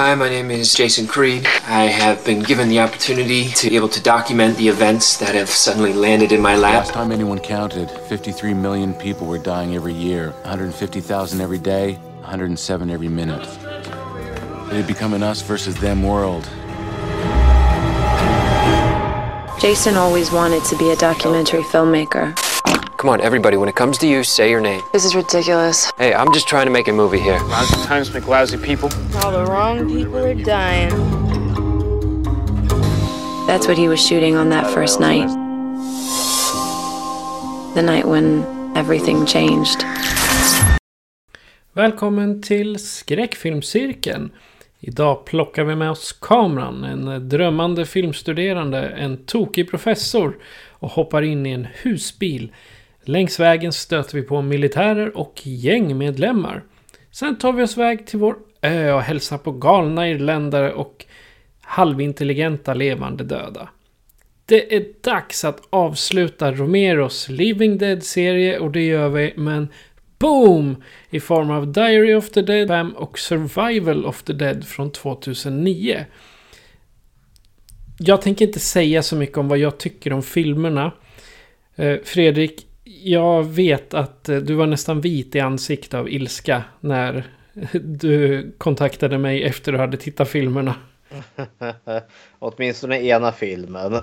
Hi, my name is Jason Creed. I have been given the opportunity to be able to document the events that have suddenly landed in my lap. Last time anyone counted, 53 million people were dying every year. 150,000 every day, 107 every minute. It had become an us versus them world. Jason always wanted to be a documentary filmmaker. Come on, everybody, when it comes to you, say your name. This is ridiculous. Hey, I'm just trying to make a movie here. Lousy times make lousy people. All the wrong people are dying. That's what he was shooting on that first night. The night when everything changed. Välkommen till Skräckfilmscirkeln. Idag plockar vi med oss kameran, en drömmande filmstuderande, en tokig professor och hoppar in i en husbil. Längs vägen stöter vi på militärer och gängmedlemmar. Sen tar vi oss väg till vår ö och hälsar på galna irländare och halvintelligenta levande döda. Det är dags att avsluta Romeros Living Dead-serie och det gör vi med en boom i form av Diary of the Dead 5 och Survival of the Dead från 2009. Jag tänker inte säga så mycket om vad jag tycker om filmerna. Eh, Fredrik, jag vet att eh, du var nästan vit i ansiktet av ilska när du kontaktade mig efter du hade tittat filmerna. Åtminstone ena filmen.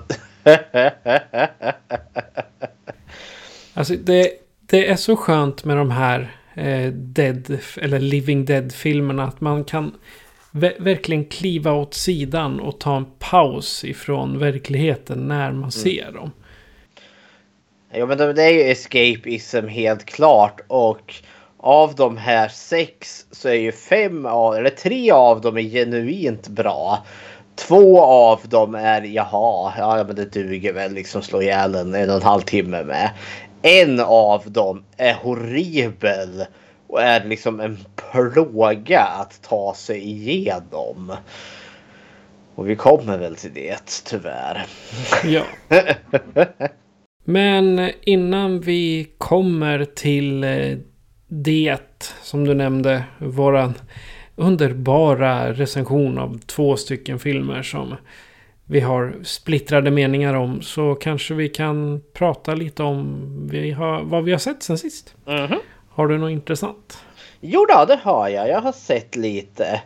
Alltså det, det är så skönt med de här eh, Dead eller Living Dead-filmerna att man kan verkligen kliva åt sidan och ta en paus ifrån verkligheten när man ser dem. Jo men det det är ju escapism helt klart och av de här sex så är ju fem av, eller tre av dem är genuint bra. Två av dem är jaha, ja men det duger väl liksom slå ihjäl en en och en halv timme med. En av dem är horribel och är liksom en plåga att ta sig igenom. Och vi kommer väl till det tyvärr. Ja. Men innan vi kommer till eh, det som du nämnde, våran underbara recension av två stycken filmer som vi har splittrade meningar om så kanske vi kan prata lite om vi har, vad vi har sett sen sist. Mhm. Har du något intressant? Jo då, det har jag. Jag har sett lite.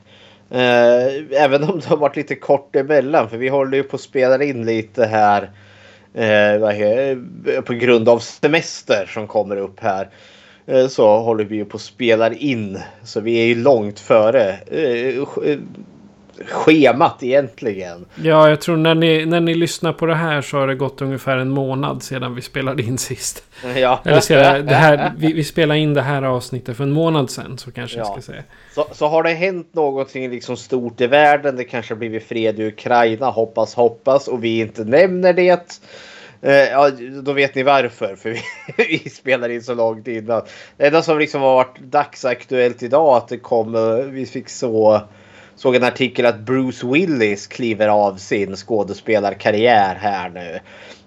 Eh, även om det har varit lite kort emellan. För vi håller ju på att spela in lite här. Eh, på grund av semester som kommer upp här. Eh, så håller vi ju på att spela in. Så vi är ju långt före eh, schemat egentligen. Ja, jag tror när ni, när ni lyssnar på det här så har det gått ungefär en månad sedan vi spelade in sist. Ja. Eller ska jag, det här, vi, vi spelade in det här avsnittet för en månad sedan så kanske jag Ja. ska säga. Så, så har det hänt någonting liksom stort i världen. Det kanske har blivit fred i Ukraina. Hoppas, hoppas. Och vi inte nämner det. Eh, ja, då vet ni varför. För vi, vi spelar in så långt innan. Det enda som liksom har varit dagsaktuellt idag att det kom. eh, Vi fick så. Såg en artikel att Bruce Willis kliver av sin skådespelarkarriär här nu.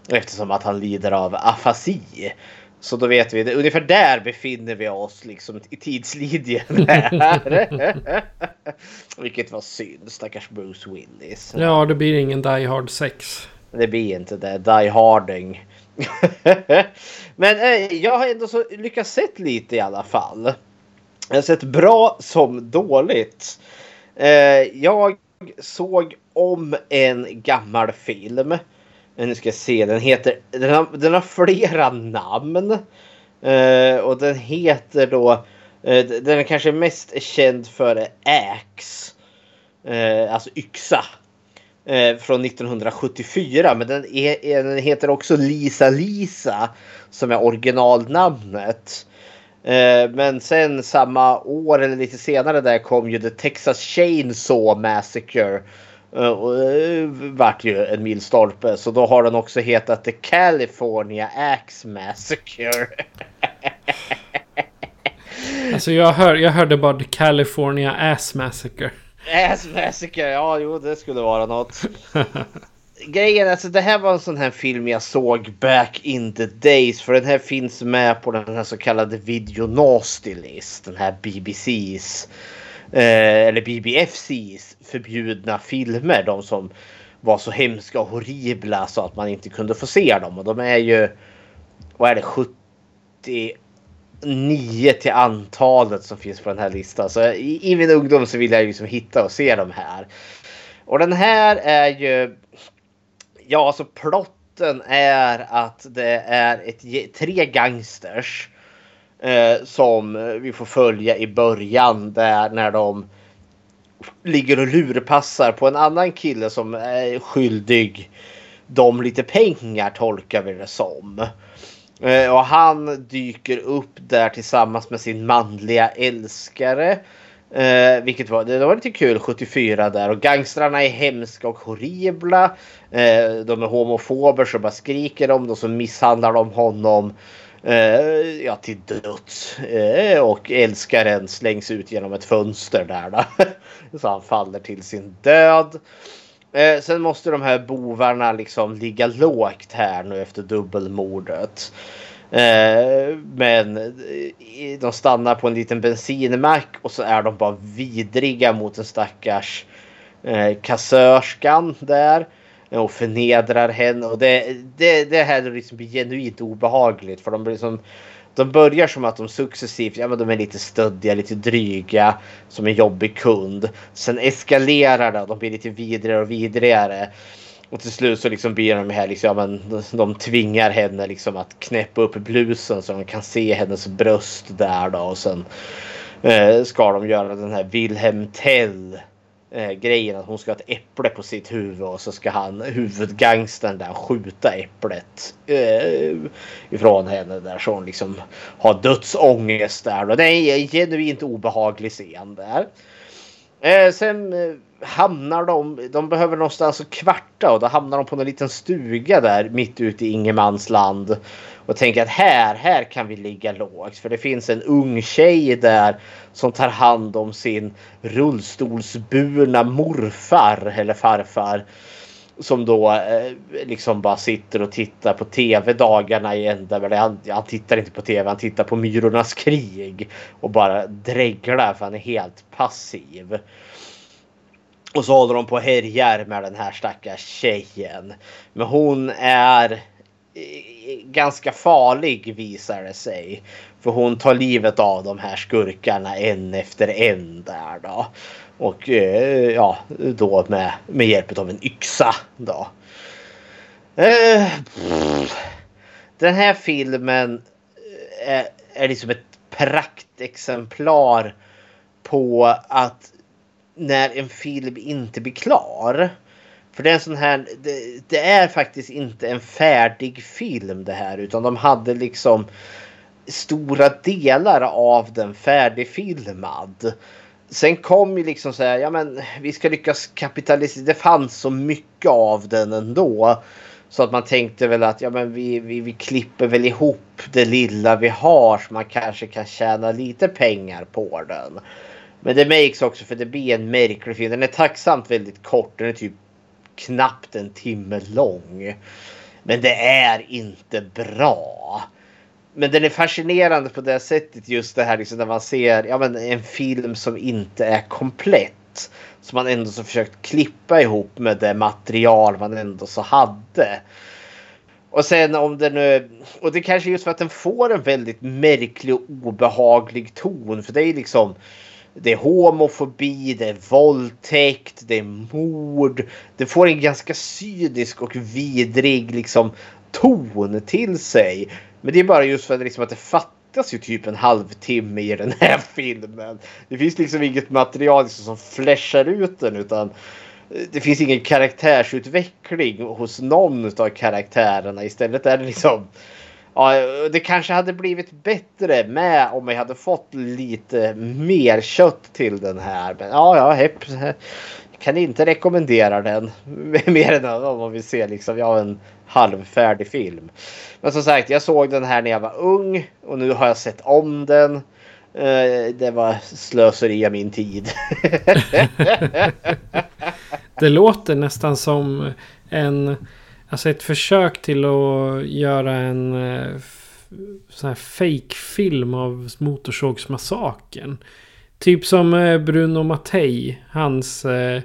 Eftersom att han lider av afasi. Så då vet vi, ungefär där befinner vi oss liksom i tidslinjen här. Vilket var synd, stackars Bruce Willis. Ja, det blir ingen Die Hard 6. Det blir inte det, Die Harding. Men eh, jag har ändå så lyckats sett lite i alla fall. Jag har sett bra som dåligt. Eh, jag såg om en gammal film. Eh, nu ska jag se, den heter... Den har, den har flera namn. Eh, och den heter då... Eh, den är kanske mest känd för Ax. Eh, alltså yxa. eh, från 1974. Men den, är, den heter också Lisa Lisa som är originalnamnet. Eh, men sen samma år eller lite senare där kom ju The Texas Chainsaw Massacre. Eh, och det vart ju en milstolpe. Så då har den också hetat The California Axe Massacre. Alltså jag, hör, jag hörde bara The California Ass Massacre. Ass Massacre, ja jo det skulle vara något. Grejen är alltså det här var en sån här film jag såg back in the days. För den här finns med på den här så kallade Video Nasty List. Den här BBC's. Eh, eller BBFC's förbjudna filmer. De som var så hemska och horribla så att man inte kunde få se dem. Och de är ju, vad är det, 79 till antalet som finns på den här listan. Så i, i min ungdom så ville jag liksom hitta och se de här. Och den här är ju, ja alltså plotten är att det är ett, tre gangsters. Eh, som vi får följa i början där när de ligger och lurpassar på en annan kille som är skyldig dem lite pengar tolkar vi det som. Eh, och han dyker upp där tillsammans med sin manliga älskare. Eh, vilket var, det var lite kul 74 där och gangstrarna är hemska och horribla. Eh, de är homofober så bara skriker de och så misshandlar de honom. Eh, ja, till döds. Eh, och älskaren slängs ut genom ett fönster där. Då. så han faller till sin död. Eh, sen måste de här bovarna liksom ligga lågt här nu efter dubbelmordet. Eh, men de stannar på en liten bensinmack och så är de bara vidriga mot den stackars eh, kassörskan där och förnedrar henne. Och det, det, det här liksom blir genuint obehagligt för de blir som de börjar som att de successivt, ja men de är lite stöddiga, lite dryga, som en jobbig kund. Sen eskalerar det och de blir lite vidrigare och vidrigare. Och till slut så liksom ber de här liksom, ja, men de tvingar henne liksom att knäppa upp blusen så de kan se hennes bröst där då. Och sen eh, ska de göra den här Wilhelm Tell eh, grejen att hon ska ha ett äpple på sitt huvud och så ska han huvudgangstern där skjuta äpplet eh, ifrån henne där. Så hon liksom har dödsångest där och det är en genuint obehaglig scen där. Eh, sen eh, hamnar de, de behöver någonstans att kvarta och då hamnar de på en liten stuga där mitt ute i ingenmansland. Och tänker att här, här kan vi ligga lågt. För det finns en ung tjej där som tar hand om sin rullstolsburna morfar eller farfar. Som då eh, liksom bara sitter och tittar på tv dagarna i ända. Han, han tittar inte på tv, han tittar på Myrornas krig. Och bara dreglar för han är helt passiv. Och så håller de på och härjar med den här stackars tjejen. Men hon är eh, ganska farlig visar det sig. För hon tar livet av de här skurkarna en efter en där då. Och eh, ja, då med, med hjälp av en yxa då. Eh, den här filmen eh, är, är liksom ett praktexemplar på att när en film inte blir klar. För det är en sån här, det, det, är faktiskt inte en färdig film det här utan de hade liksom stora delar av den färdigfilmad. Sen kom ju liksom så här, ja men vi ska lyckas kapitalisera. Det fanns så mycket av den ändå. Så att man tänkte väl att ja, men vi, vi, vi klipper väl ihop det lilla vi har så man kanske kan tjäna lite pengar på den. Men det makes också för det blir en märklig film. Den är tacksamt väldigt kort. Den är typ knappt en timme lång. Men det är inte bra. Men den är fascinerande på det sättet just det här liksom när man ser ja, men en film som inte är komplett. Som man ändå så försökt klippa ihop med det material man ändå så hade. Och sen om den nu, och det kanske är just för att den får en väldigt märklig och obehaglig ton. För det är liksom det är homofobi, det är våldtäkt, det är mord. Det får en ganska cynisk och vidrig liksom, ton till sig. Men det är bara just för att, liksom, att det fattas ju typ en halvtimme i den här filmen. Det finns liksom inget material liksom, som flashar ut den utan eh, det finns ingen karaktärsutveckling hos någon av karaktärerna. Istället är det liksom Ja, det kanske hade blivit bättre med om vi hade fått lite mer kött till den här. Men ja, ja, hepp. Kan inte rekommendera den mer än om man vill se liksom, ja, en halvfärdig film. Men som sagt, jag såg den här när jag var ung och nu har jag sett om den. Eh, det var slöseri av min tid. det låter nästan som en Alltså ett försök till att göra en eh, sån här fake-film av Motorsågsmassakern. Typ som eh, Bruno Mattei. Hans eh,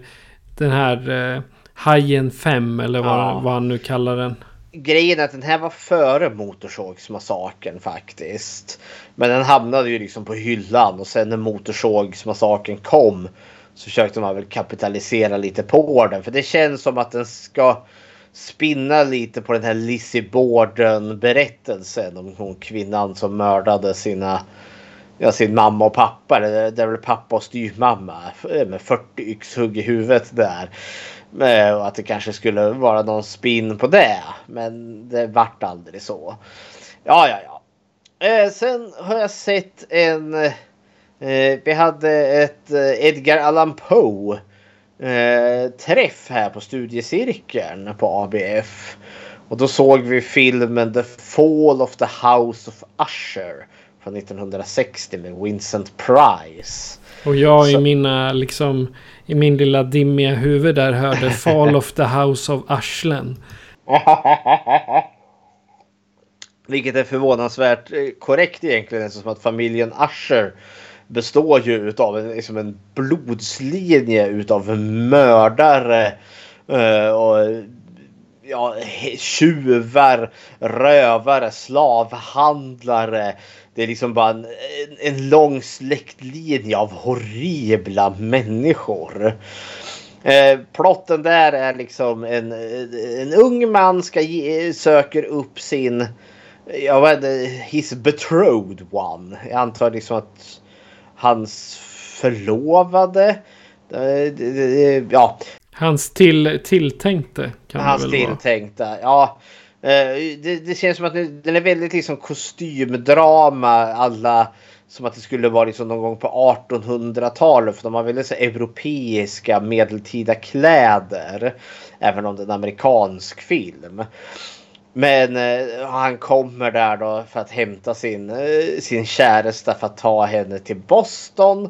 den här Hajen 5 eller vad, ja. vad han nu kallar den. Grejen är att den här var före Motorsågsmassakern faktiskt. Men den hamnade ju liksom på hyllan och sen när Motorsågsmassakern kom så försökte man väl kapitalisera lite på den. För det känns som att den ska spinna lite på den här Lizzie Borden berättelsen om hon kvinnan som mördade sina ja, sin mamma och pappa. Det, det är väl pappa och styvmamma med 40 yxhugg i huvudet där. Eh, och att det kanske skulle vara någon spin på det. Men det vart aldrig så. Ja, ja, ja. Eh, sen har jag sett en. Eh, vi hade ett eh, Edgar Allan Poe eh, träff här på studiecirkeln på ABF. Och då såg vi filmen The Fall of the House of Usher från 1960 med Vincent Price. Och jag Så... i mina liksom i min lilla dimmiga huvud där hörde Fall of the House of Ashlen. Vilket är förvånansvärt eh, korrekt egentligen. Som att familjen Usher består ju utav en, liksom en blodslinje utav mördare uh, och ja, tjuvar, rövare, slavhandlare. Det är liksom bara en, en lång släktlinje av horribla människor. Eh, plotten där är liksom en, en ung man ska ge, söker upp sin, jag vet inte, his betrothed one. Jag antar liksom att hans förlovade. Ja. Hans till, tilltänkte. Kan hans väl tilltänkta, vara. ja. Eh, det, det, känns som att den är väldigt liksom kostymdrama. Alla som att det skulle vara liksom någon gång på 1800-talet. För de har väldigt så europeiska medeltida kläder. Även om det är en amerikansk film. Men eh, han kommer där då för att hämta sin, eh, sin käresta för att ta henne till Boston.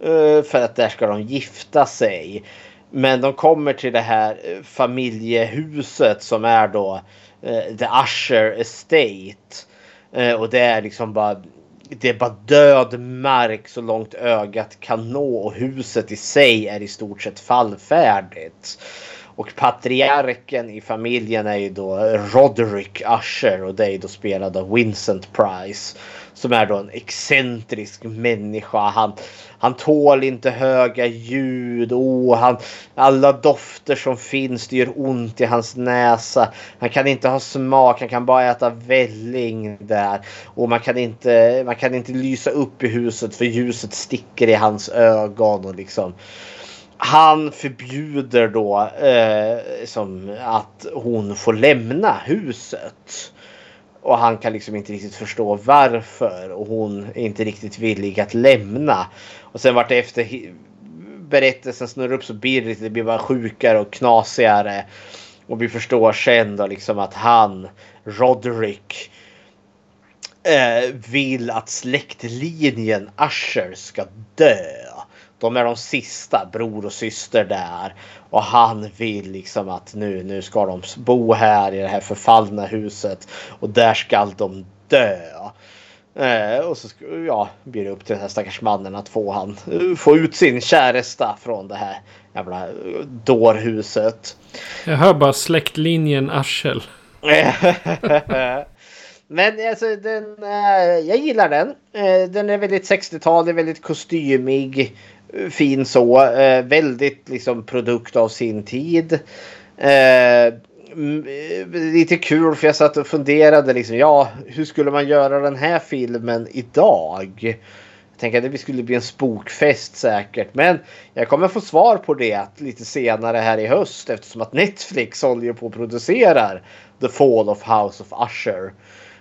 Eh, för att där ska de gifta sig. Men de kommer till det här eh, familjehuset som är då eh, Eh, the Usher Estate. Eh, och det är liksom bara det är bara död mark så långt ögat kan nå och huset i sig är i stort sett fallfärdigt. Och patriarken i familjen är ju då Roderick Usher och det är ju då spelad av Vincent Price. Som är då en excentrisk människa. Han, han tål inte höga ljud. Oh, han, alla dofter som finns det gör ont i hans näsa. Han kan inte ha smak. Han kan bara äta välling där. Och man kan inte, man kan inte lysa upp i huset för ljuset sticker i hans ögon. Och liksom han förbjuder då eh, som att hon får lämna huset. Och han kan liksom inte riktigt förstå varför och hon är inte riktigt villig att lämna. Och sen vart det efter berättelsen snurrar upp så blir det, det blir bara sjukare och knasigare. Och vi förstår sen då liksom att han, Roderick, eh, vill att släktlinjen Usher ska dö. De är de sista bror och syster där. Och han vill liksom att nu, nu ska de bo här i det här förfallna huset. Och där ska de dö. Eh, och så ja, blir det upp till den här stackars mannen att få, han, få ut sin käresta från det här jävla dårhuset. Jag hör bara släktlinjen Arsel. Men alltså den, eh, jag gillar den. Eh, den är väldigt 60-tal, väldigt kostymig Eh, fin så. Eh, väldigt liksom produkt av sin tid. Eh, eh, lite kul för jag satt och funderade liksom. Ja, hur skulle man göra den här filmen idag? Tänkte att det skulle bli en spokfest säkert. Men jag kommer få svar på det lite senare här i höst eftersom att Netflix håller på och producerar The Fall of House of Usher.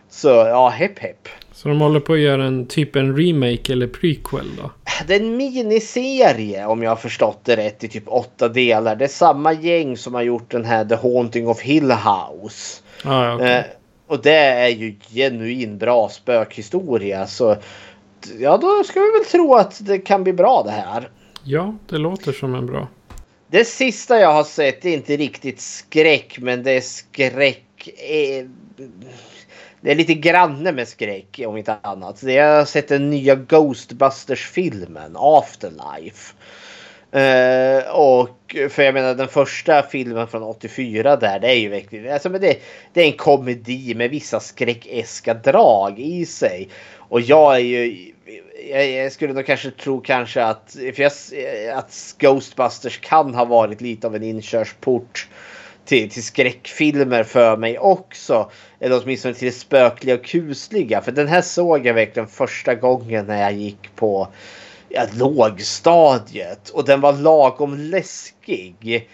Så ja, hepp hepp. Så de håller på att göra en typ en remake eller prequel då? Det är en miniserie om jag har förstått det rätt i typ åtta delar. Det är samma gäng som har gjort den här The Haunting of Hill House. Ah, okay. eh, och det är ju genuin bra spökhistoria. Så ja, då ska vi väl tro att det kan bli bra det här. Ja, det låter som en bra. Det sista jag har sett är inte riktigt skräck, men det är skräck. Eh, det är lite granne med skräck om inte annat. Jag har sett den nya Ghostbusters-filmen Afterlife. Uh, och för jag menar den första filmen från 84 där det är ju verkligen alltså, men det, det är en komedi med vissa skräckeska drag i sig. Och jag är ju jag, jag skulle nog kanske tro kanske att, för jag, att Ghostbusters kan ha varit lite av en inkörsport till, till skräckfilmer för mig också. Eller åtminstone till det spökliga och kusliga. För den här såg jag verkligen första gången när jag gick på ja, lågstadiet. Och den var lagom läskig.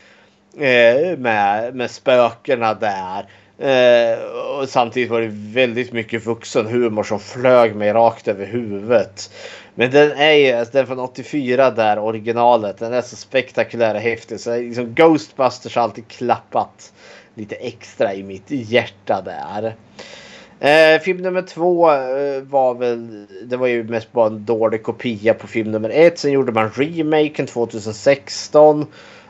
Eh, med, med spökena där. Eh, och samtidigt var det väldigt mycket vuxenhumor som flög mig rakt över huvudet. Men den är ju, alltså den från 84 där, originalet, den är så spektakulär och häftig. Så liksom Ghostbusters har alltid klappat lite extra i mitt hjärta där. Eh, film nummer två eh, var väl, det var ju mest bara en dålig kopia på film nummer ett. Sen gjorde man remaken 2016.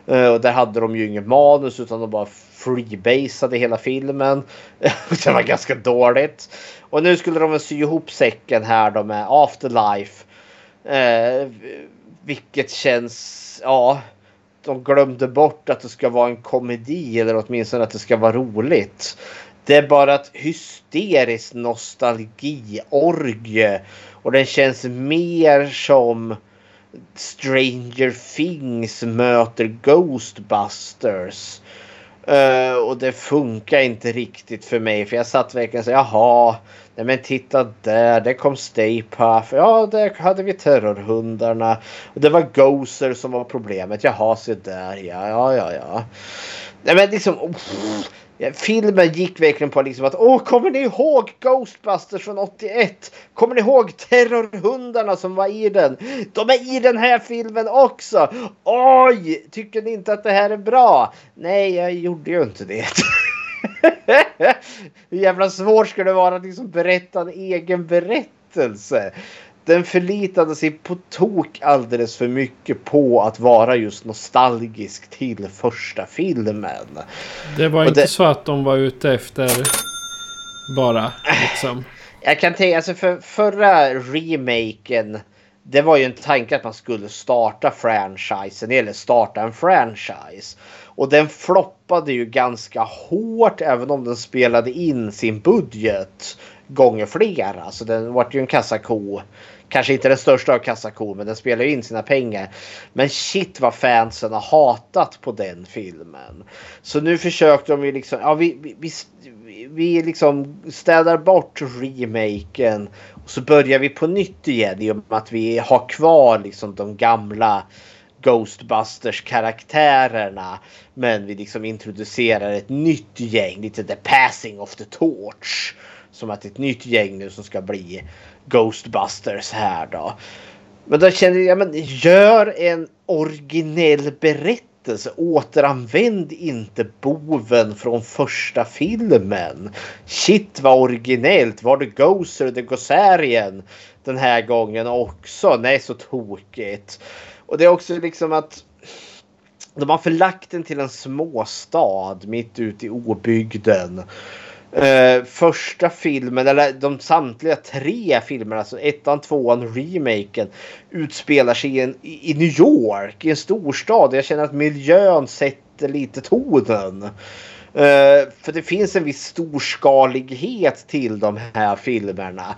Eh, och där hade de ju inget manus utan de bara freebasade hela filmen. det var ganska dåligt. Och nu skulle de väl sy ihop säcken här då med Afterlife. Eh, vilket känns, ja. De glömde bort att det ska vara en komedi eller åtminstone att det ska vara roligt. Det är bara ett hysteriskt nostalgiorgie. Och den känns mer som Stranger Things möter Ghostbusters. Uh, och det funkar inte riktigt för mig för jag satt verkligen så jaha. Nej men titta där, det kom Stay Puff. Ja, där hade vi terrorhundarna. Och det var Gozer som var problemet. Jaha, se där ja, ja, ja, ja. Nej men liksom. Oh, Ja, filmen gick verkligen på liksom att åh, kommer ni ihåg Ghostbusters från 81? Kommer ni ihåg terrorhundarna som var i den? De är i den här filmen också! Oj, tycker ni inte att det här är bra? Nej, jag gjorde ju inte det. Hur jävla svårt ska det vara att liksom berätta en egen berättelse? den förlitade sig på tok alldeles för mycket på att vara just nostalgisk till första filmen. Det var och inte det... så att de var ute efter bara liksom. Jag kan tänka, alltså för förra remaken. Det var ju en tanke att man skulle starta franchisen eller starta en franchise. Och den floppade ju ganska hårt även om den spelade in sin budget gånger flera. Så den vart ju en kassako Kanske inte den största av kassakor men den spelar ju in sina pengar. Men shit vad fansen har hatat på den filmen. Så nu försökte de ju liksom, ja vi, vi, vi, vi liksom städar bort remaken. Och så börjar vi på nytt igen i och med att vi har kvar liksom de gamla Ghostbusters karaktärerna. Men vi liksom introducerar ett nytt gäng, lite the passing of the torch. Som att ett nytt gäng nu som ska bli Ghostbusters här då. Men då känner, jag, men gör en originell berättelse. Återanvänd inte boven från första filmen. Shit vad originellt. Var det Ghoster the Gossarian den här gången också? Nej, så tokigt. Och det är också liksom att de har förlagt den till en småstad mitt ute i obygden. Uh, första filmen, eller de samtliga tre filmerna, alltså ettan, tvåan, remaken, utspelar sig i, en, i New York, i en storstad. Jag känner att miljön sätter lite tonen. Uh, för det finns en viss storskalighet till de här filmerna.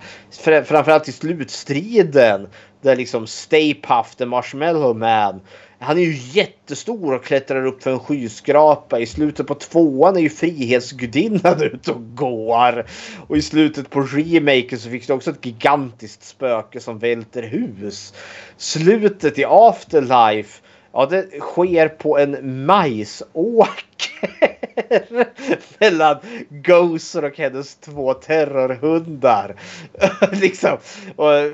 Framförallt i slutstriden. Där liksom Stay Puft, The Marshmallow Man han är ju jättestor och klättrar upp för en skyskrapa. I slutet på tvåan är ju Frihetsgudinnan ute och går. Och i slutet på remaken så fick du också ett gigantiskt spöke som välter hus. Slutet i Afterlife Ja, det sker på en majsåker mellan Gozer och hennes två terrorhundar. liksom. Och eh,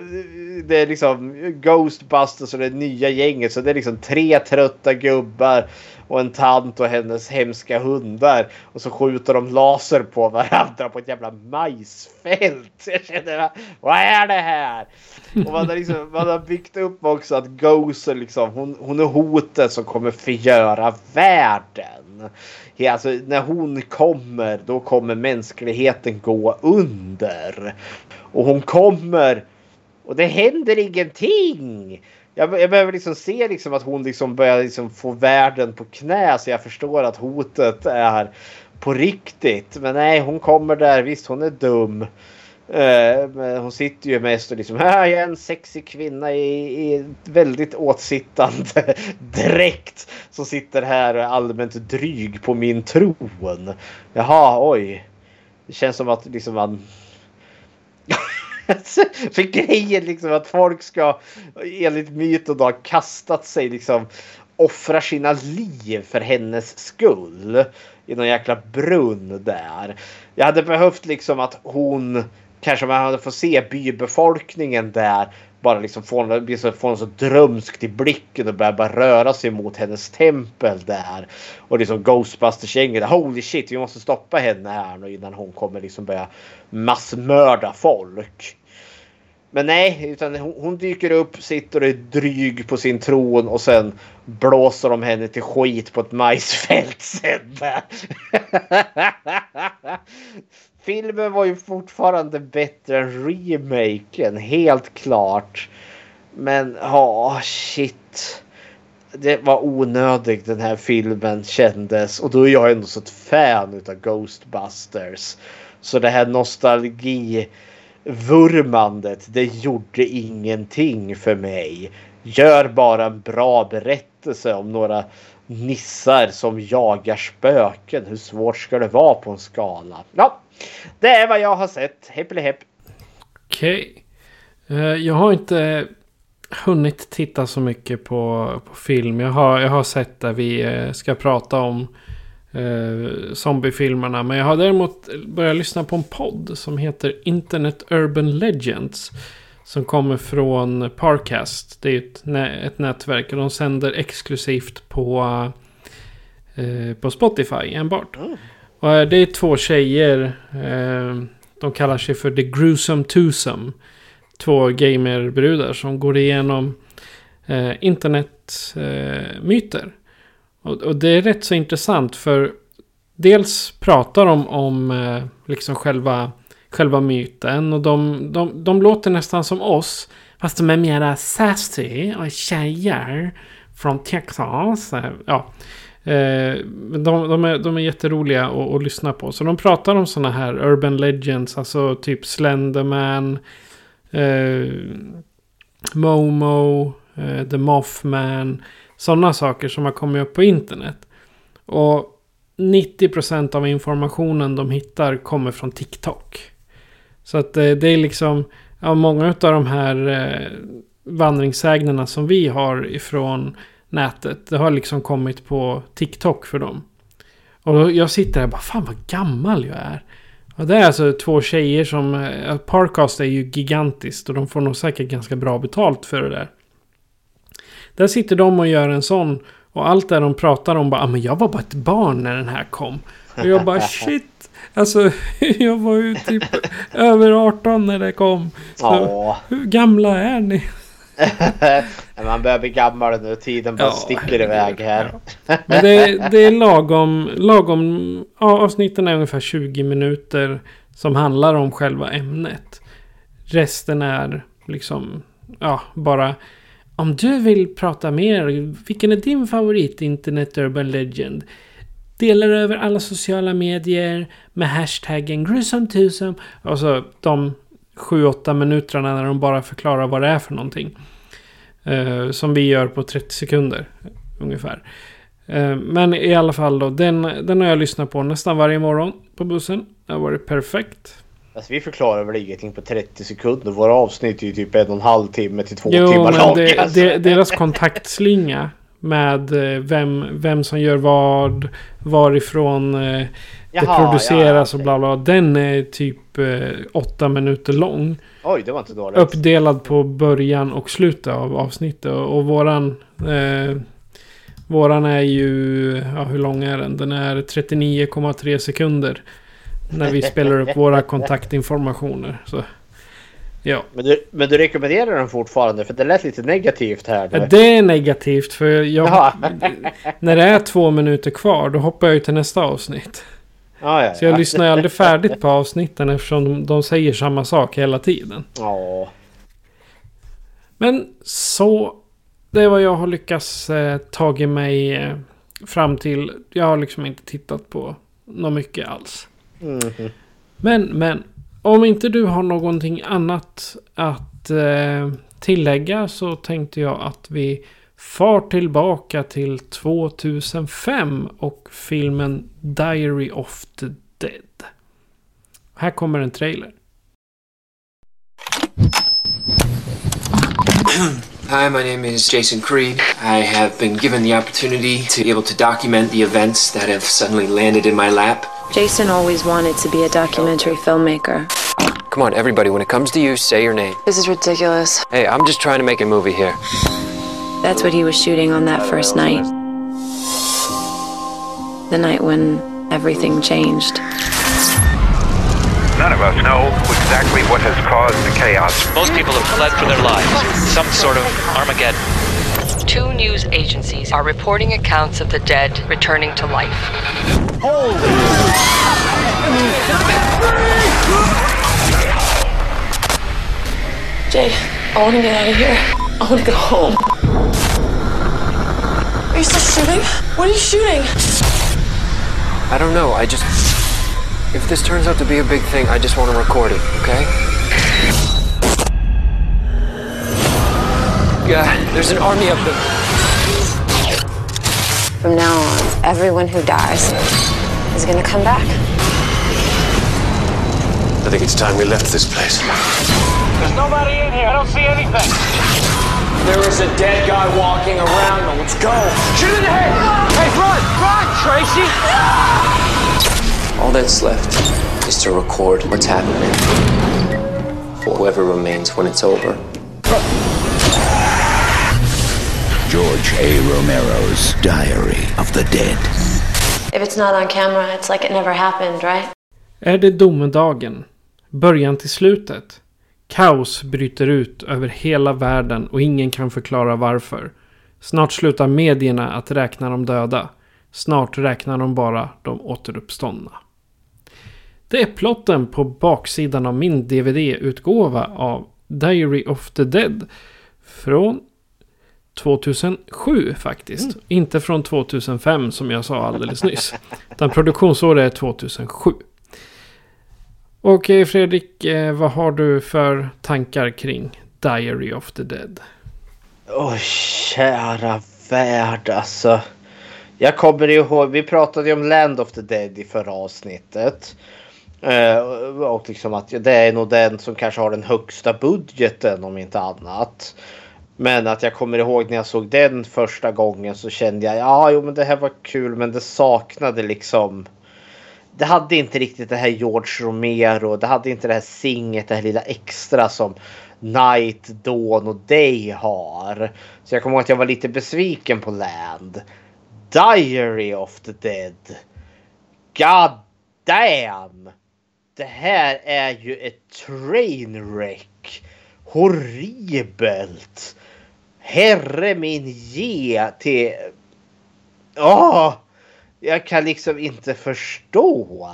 det är liksom Ghostbusters och det nya gänget. Så det är liksom tre trötta gubbar och en tant och hennes hemska hundar. Och så skjuter de laser på varandra på ett jävla majsfält. Jag känner, vad är det här? Och man har, liksom, man har byggt upp också att Gozer liksom, hon, hon är hotet som kommer förgöra världen. Alltså, när hon kommer, då kommer mänskligheten gå under. Och hon kommer och det händer ingenting. Jag, jag behöver liksom se liksom att hon liksom börjar liksom få världen på knä så jag förstår att hotet är på riktigt. Men nej, hon kommer där. Visst, hon är dum. Eh, men hon sitter ju mest och liksom, ah, här är en sexig kvinna i, i väldigt åtsittande dräkt som sitter här och är allmänt dryg på min tron. Jaha, oj. Det känns som att liksom man för grejen liksom att folk ska enligt myten ha kastat sig liksom offra sina liv för hennes skull. I någon jäkla brunn där. Jag hade behövt liksom att hon kanske man hade fått se bybefolkningen där bara liksom få, får något så drömskt i blicken och börja bara röra sig mot hennes tempel där. Och liksom Ghostbusters-gänget. Holy shit, vi måste stoppa henne här nu innan hon kommer liksom börja massmörda folk. Men nej, utan hon, hon dyker upp, sitter och är dryg på sin tron och sen blåser de henne till skit på ett majsfält sen. Filmen var ju fortfarande bättre än remaken, helt klart. Men ja, oh, shit. Det var onödigt den här filmen kändes och då är jag ändå så ett fan utav Ghostbusters. Så det här nostalgivurmandet, det gjorde ingenting för mig. Gör bara en bra berättelse om några nissar som jagar spöken. Hur svårt ska det vara på en skala? Ja, det är vad jag har sett. Hepp hepp. Okej. Okay. Uh, jag har inte hunnit titta så mycket på, på film. Jag har, jag har sett där vi uh, ska prata om uh, zombiefilmerna. Men jag har däremot börjat lyssna på en podd som heter Internet Urban Legends. Som kommer från Parcast. Det är ett, ett nätverk. Och de sänder exklusivt på, på Spotify enbart. Mm. Och eh, det är två tjejer. Eh, de kallar sig för The Gruesome Twosome. Två gamerbrudar som går igenom eh, internetmyter. Och, det är rätt så intressant för dels pratar de om liksom själva, själva myten. Och de, de, de låter nästan som oss. Fast de är mera sassy och tjejer från Texas. Ja. Eh, de, de, är, de är jätteroliga att, att lyssna på. Så de pratar om sådana här urban legends. Alltså typ Slenderman. Eh, Momo. Eh, The Mothman. Sådana saker som har kommit upp på internet. Och 90% av informationen de hittar kommer från TikTok. Så att eh, det är liksom. Ja, många av de här eh, vandringssägnerna som vi har ifrån nätet. Det har liksom kommit på TikTok för dem. Och jag sitter där och bara, fan vad gammal jag är. Och det är alltså två tjejer som... Eh, Parcast är ju gigantiskt och de får nog säkert ganska bra betalt för det där. Där sitter de och gör en sån. Och allt det de pratar om bara, ah, men jag var bara ett barn när den här kom. Och jag bara shit. Alltså jag var ju typ över 18 när det kom. Så hur gamla är ni? Man börjar bli gammal nu. Tiden bara ja, sticker iväg här. Ja. Men det, det, är lagom. lagom ja, avsnitten är ungefär 20 minuter. Som handlar om själva ämnet. Resten är liksom. Ja, bara. Om du vill prata mer. Vilken är din favorit internet urban legend? Delar över alla sociala medier med hashtaggen grusomtusum. Och så de 7-8 minuterna när de bara förklarar vad det är för någonting. Eh, som vi gör på 30 sekunder ungefär. Eh, men i alla fall då, den, den har jag lyssnat på nästan varje morgon på bussen. Det har varit perfekt. Alltså, vi förklarar väl ingenting på 30 sekunder. Våra avsnitt är ju typ en och en halv timme till två Jo, timmar men långa. det, alltså. det, deras kontaktslinga med eh, vem, vem som gör vad, varifrån eh, det Jaha, produceras ja, och bla bla. Den är typ eh, åtta minuter lång. Oj, det var inte dåligt. Uppdelad på början och slutet av avsnittet. Och, och våran... Eh, våran är ju... Ja, hur lång är den? Den är 39,3 sekunder. När vi spelar upp våra kontaktinformationer. Så, ja. Men, du, men du rekommenderar den fortfarande? För det lät lite negativt här. nu. Ja, Det är negativt för jag... Jaha. när det är två minuter kvar då hoppar jag ju till nästa avsnitt. Ja, ja, Så jag ja. lyssnar ju aldrig färdigt på avsnitten eftersom de, de säger samma sak hela tiden. Ja. Men så... Det är vad jag har lyckats eh, tagit mig eh, fram till. Jag har liksom inte tittat på något mycket alls. Mhm. Men, men. Om inte du har någonting annat att eh, tillägga så tänkte jag att vi far tillbaka till 2005 och filmen Diary of the Dead. Här kommer en trailer. Hi, my name is Jason Creed. I have been given the opportunity to be able to document the events that have suddenly landed in my lap. Jason always wanted to be a documentary filmmaker. Come on, everybody, when it comes to you, say your name. This is ridiculous. Hey, I'm just trying to make a movie here. That's what he was shooting on that first night. The night when everything changed. None of us know exactly what has caused the chaos. Most people have fled for their lives. Some sort of Armageddon. Two news agencies are reporting accounts of the dead returning to life. Holy Jay, I want to get out of here. I want to go home. Are you still shooting? What are you shooting? I don't know, I just. If this turns out to be a big thing, I just want to record it, okay? God, there's an army of them. From now on, everyone who dies is gonna come back. I think it's time we left this place. There's nobody in here. I don't see anything. There is a dead guy walking around. Let's go. Shoot in the head. Hey, run, run, Tracy. All that's left is to record what's happening. For whoever remains when it's over. George A. Romero's Diary of the Dead. If it's not on camera, it's like it never happened, right? Är det domedagen? Början till slutet? Kaos bryter ut över hela världen och ingen kan förklara varför. Snart slutar medierna att räkna de döda. Snart räknar de bara de återuppståndna. Det är plotten på baksidan av min DVD-utgåva av Diary of the Dead. Från 2007 faktiskt. Inte från 2005 som jag sa alldeles nyss. Utan produktionsåret är 2007. Okej Fredrik, eh, vad har du för tankar kring Diary of the Dead? Åh, kära värld alltså. Jag kommer ihåg, vi pratade ju om Land of the Dead i förra avsnittet. Eh, och liksom att det är nog den som kanske har den högsta budgeten om inte annat. Men att jag kommer ihåg när jag såg den första gången så kände jag ja, jo, men det här var kul, men det saknade liksom. Det hade inte riktigt det här George Romero. Det hade inte det här singet, det här lilla extra som Night, Dawn och Day har. Så jag kommer ihåg att jag var lite besviken på Land. Diary of the Dead. God damn! Det här är ju ett trainwreck. Horribelt. Herre min ge till... Åh! jag kan liksom inte förstå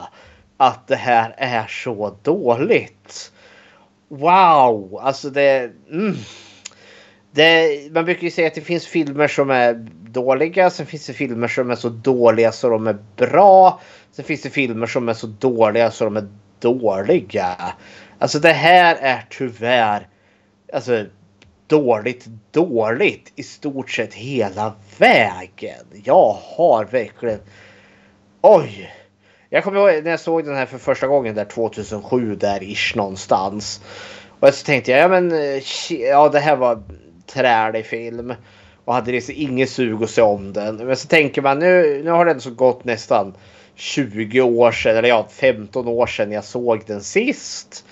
att det här är så dåligt. Wow, alltså det... Mm. det man brukar ju säga att det finns filmer som är dåliga. Sen finns det filmer som är så dåliga så de är bra. Sen finns det filmer som är så dåliga så de är dåliga. Alltså det här är tyvärr... Alltså dåligt, dåligt i stort sett hela vägen. Jag har verkligen... Oj! Jag kommer ihåg när jag såg den här för första gången där 2007 där ish någonstans. Och så tänkte jag, ja men ja det här var trälig film. Och hade liksom inget sug att se om den. Men så tänker man nu, nu har det så gått nästan 20 år sedan, eller ja 15 år sedan jag såg den sist.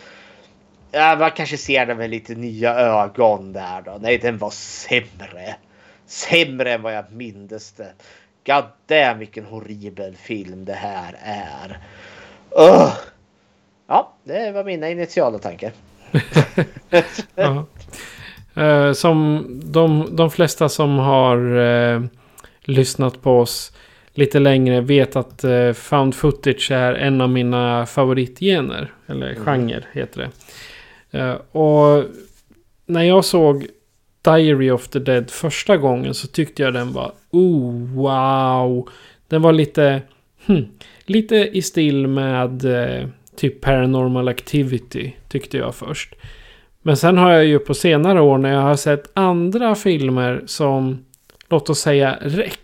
Ja, man kanske ser den med lite nya ögon där då. Nej, den var sämre. Sämre än vad jag mindes det. God damn vilken horribel film det här är. Uh. Ja, det var mina initiala tankar. ja. uh, som de, de flesta som har uh, lyssnat på oss lite längre vet att uh, found footage är en av mina favoritgener. Eller mm. genre heter det. Och när jag såg Diary of the Dead första gången så tyckte jag den var oh wow. Den var lite, hmm, lite i stil med eh, typ Paranormal Activity tyckte jag först. Men sen har jag ju på senare år när jag har sett andra filmer som låt oss säga REC.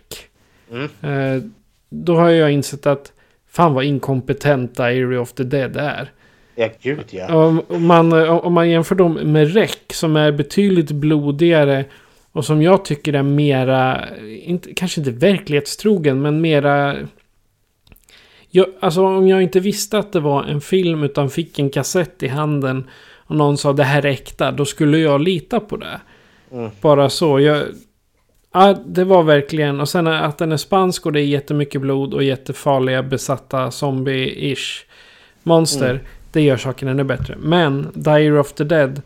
Mm. Eh, då har jag insett att fan vad inkompetent Diary of the Dead är. Ja, gud ja. Om man, om man jämför dem med REC som är betydligt blodigare och som jag tycker är mera, inte, kanske inte verklighetstrogen, men mera... Jag, alltså om jag inte visste att det var en film utan fick en kassett i handen och någon sa det här är äkta, då skulle jag lita på det. Mm. Bara så. Jag, ja, det var verkligen, och sen att den är spansk och det är jättemycket blod och jättefarliga besatta zombie-ish monster. Mm. Det gör saken ännu bättre. Men Dire of the Dead.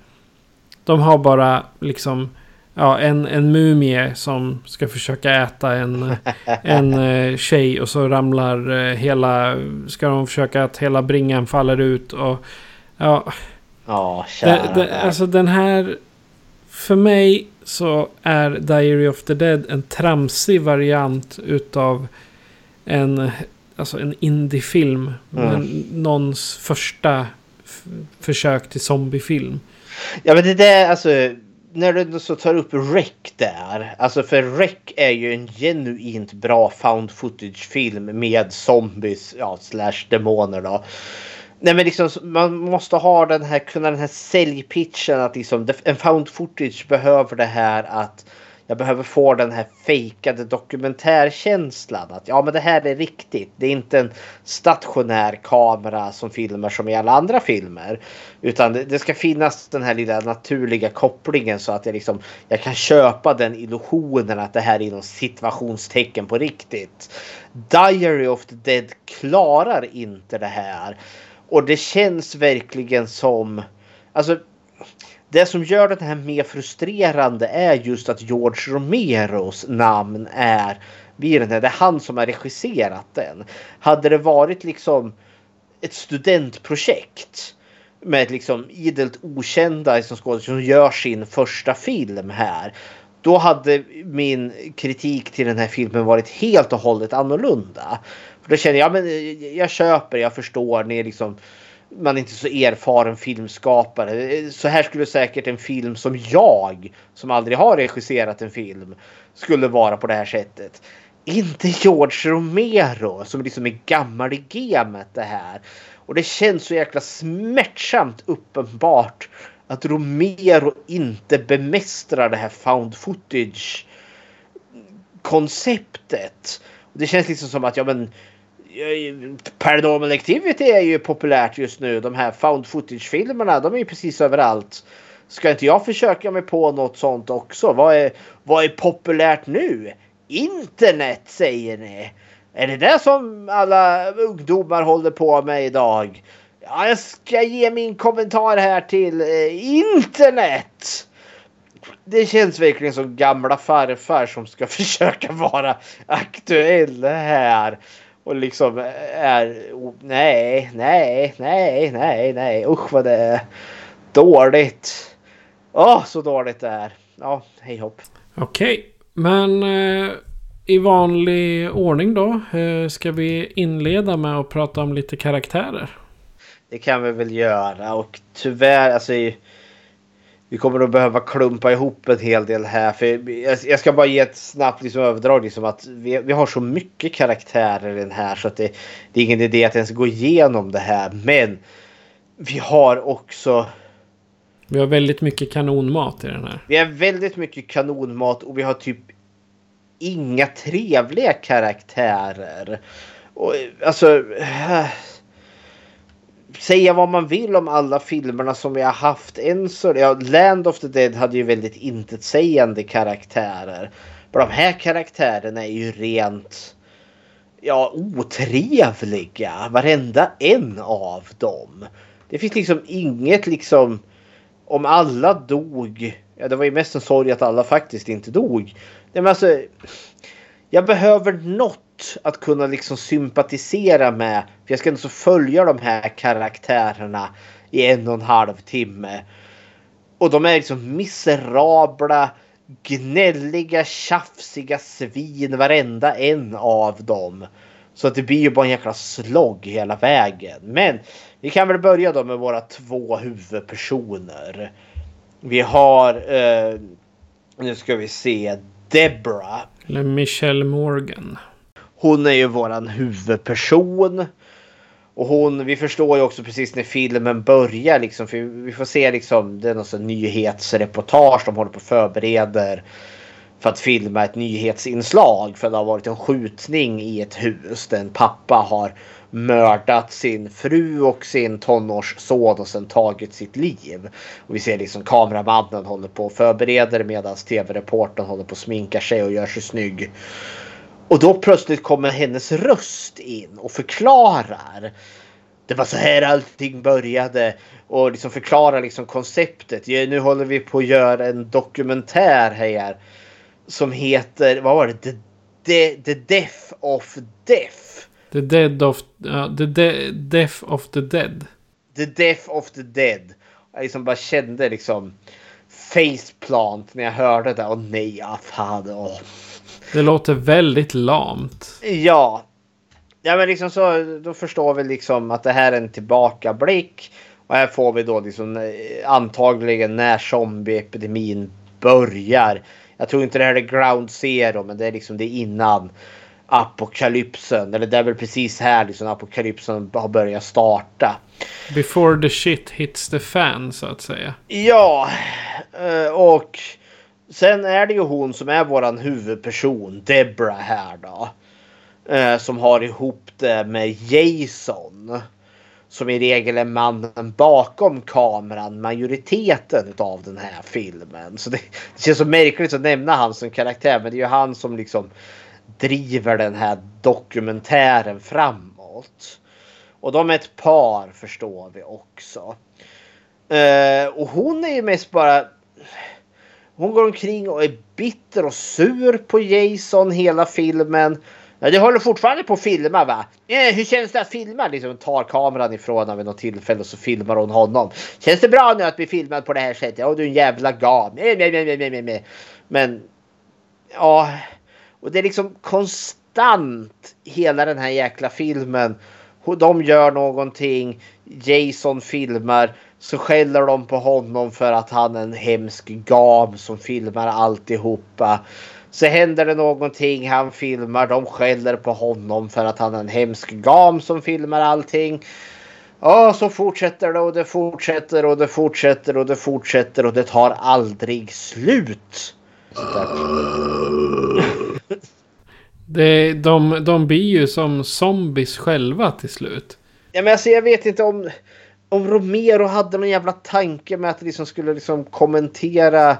De har bara liksom ja, en, en mumie som ska försöka äta en, en uh, tjej och så ramlar uh, hela, ska de försöka att hela bringan faller ut och ja. Ja, kära. Det, alltså den här, för mig så är Diary of the Dead en tramsig variant utav en alltså en indiefilm. Mm. Någons första försök till zombiefilm. Ja men det där alltså. När du så tar upp REC där. Alltså för REC är ju en genuint bra found footage film med zombies. Ja slash demoner då. Nej men liksom man måste ha den här, kunna den här säljpitchen att liksom en found footage behöver det här att jag behöver få den här fejkade dokumentärkänslan. Att ja men det här är riktigt. Det är inte en stationär kamera som filmar som i alla andra filmer. Utan det, det ska finnas den här lilla naturliga kopplingen så att jag, liksom, jag kan köpa den illusionen att det här är någon situationstecken på riktigt. Diary of the Dead klarar inte det här. Och det känns verkligen som... Alltså det som gör det här mer frustrerande är just att George Romeros namn är vid den här. Det är han som har regisserat den. Hade det varit liksom ett studentprojekt med liksom idelt okända som skådespelare som gör sin första film här. Då hade min kritik till den här filmen varit helt och hållet annorlunda. För då känner jag, men jag köper, jag förstår, ni är liksom man är inte så erfaren filmskapare. Så här skulle säkert en film som jag, som aldrig har regisserat en film, skulle vara på det här sättet. Inte George Romero som liksom är gammal i gamet det här. Och det känns så jäkla smärtsamt uppenbart att Romero inte bemästrar det här found footage konceptet. Det känns liksom som att ja men Paranormal Activity är ju populärt just nu. De här found footage-filmerna, de är ju precis överallt. Ska inte jag försöka mig på något sånt också? Vad är, vad är populärt nu? Internet säger ni. Är det det som alla ungdomar håller på med idag? Ja, jag ska ge min kommentar här till eh, internet. Det känns verkligen som gamla farfar som ska försöka vara aktuell här och liksom är nej, nej, nej, nej, nej, usch vad det är dåligt. Åh, oh, så dåligt det är. Ja, hej hopp. Okej, okay. men eh, i vanlig ordning då eh, ska vi inleda med att prata om lite karaktärer. Det kan vi väl göra och tyvärr alltså vi kommer att behöva klumpa ihop en hel del här. För jag ska bara ge ett snabbt liksom överdrag. Liksom att vi, vi har så mycket karaktärer i den här så att det, det är ingen idé att ens gå igenom det här. Men vi har också... Vi har väldigt mycket kanonmat i den här. Vi har väldigt mycket kanonmat och vi har typ inga trevliga karaktärer. Och, alltså... Äh, säga vad man vill om alla filmerna som vi har haft än så. Ja, Land of the Dead hade ju väldigt intetsägande karaktärer. Men de här karaktärerna är ju rent ja, otrevliga. Varenda en av dem. Det finns liksom inget liksom om alla dog. Ja, det var ju mest en sorg att alla faktiskt inte dog. Nej, men alltså, jag behöver något att kunna liksom sympatisera med. För jag ska inte så följa de här karaktärerna i en och en halv timme. Och de är liksom miserabla, gnälliga, tjafsiga svin varenda en av dem. Så att det blir ju bara en jäkla slogg hela vägen. Men vi kan väl börja då med våra två huvudpersoner. Vi har, eh, nu ska vi se, Debra. Eller Michelle Morgan. Hon är ju våran huvudperson. Och hon, vi förstår ju också precis när filmen börjar liksom, för vi får se liksom, det är något nyhetsreportage de håller på och förbereder. För att filma ett nyhetsinslag. För det har varit en skjutning i ett hus där en pappa har mördat sin fru och sin tonårsson och sen tagit sitt liv. Och vi ser liksom kameramannen håller på och förbereder medan tv-reportern håller på och sminkar sig och gör sig snygg. Och då plötsligt kommer hennes röst in och förklarar. Det var så här allting började och liksom förklarar liksom konceptet. Ja, nu håller vi på att göra en dokumentär här som heter, vad var det? The, the, the Death of Death. The Dead of, uh, the de Death of the Dead. The Death of the Dead. Jag liksom bara kände liksom faceplant när jag hörde det. Och nej, ja, fan. Åh. Det låter väldigt lamt. Ja. Ja men liksom så då förstår vi liksom att det här är en tillbakablick. Och här får vi då liksom eh, antagligen när zombieepidemin börjar. Jag tror inte det här är ground zero men det är liksom det innan apokalypsen. Eller det är väl precis här liksom apokalypsen har börjat starta. Before the shit hits the fan så att säga. Ja. eh, Och sen är det ju hon som är våran huvudperson. Debra här då. eh, Som har ihop det med Jason. Som i regel är mannen bakom kameran majoriteten av den här filmen. Så det, det känns så märkligt att nämna han som karaktär. Men det är ju han som liksom driver den här dokumentären framåt. Och de är ett par förstår vi också. Eh, och hon är ju mest bara... Hon går omkring och är bitter och sur på Jason hela filmen. Ja, det håller fortfarande på att filma va? Eh, hur känns det att filma? Liksom tar kameran ifrån honom vid något tillfälle och så filmar hon honom. Känns det bra nu att bli filmad på det här sättet? Ja, du är en jävla gam. Eh, meh, meh, meh, meh, meh. Men ja, och det är liksom konstant hela den här jäkla filmen. De gör någonting. Jason filmar. Så skäller de på honom för att han är en hemsk gam som filmar alltihopa. Så händer det någonting, han filmar, de skäller på honom för att han är en hemsk gam som filmar allting. Ja, så fortsätter det och det fortsätter och det fortsätter och det fortsätter och det tar aldrig slut. Det, de, de blir ju som zombies själva till slut. Ja, men alltså, jag vet inte om, om Romero hade någon jävla tanke med att det liksom skulle liksom kommentera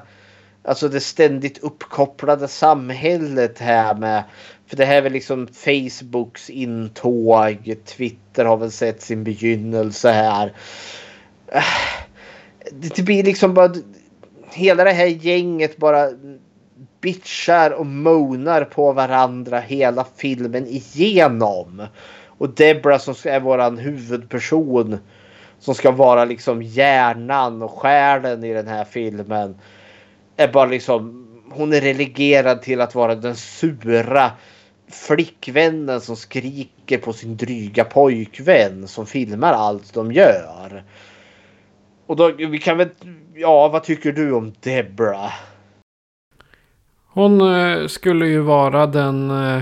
alltså det ständigt uppkopplade samhället här med. För det här är väl liksom Facebooks intåg. Twitter har väl sett sin begynnelse här. Äh, Det, det blir liksom bara hela det här gänget bara bitchar och monar på varandra hela filmen igenom. Och Debra som är våran huvudperson som ska vara liksom hjärnan och själen i den här filmen. Är bara liksom, hon är relegerad till att vara den sura flickvännen som skriker på sin dryga pojkvän som filmar allt de gör. Och då, vi kan väl... Ja, vad tycker du om Debra? Hon eh, skulle ju vara den... Eh,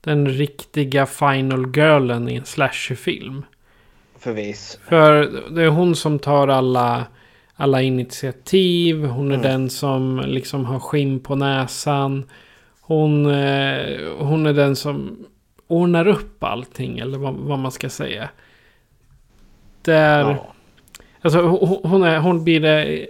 den riktiga final girlen i en slasherfilm. Förvis. För det är hon som tar alla, alla initiativ. Hon är Mm. den som liksom har skinn på näsan. Hon, eh, hon är den som ordnar upp allting. Eller vad, vad man ska säga. Där... Ja. Alltså hon, är, hon blir det...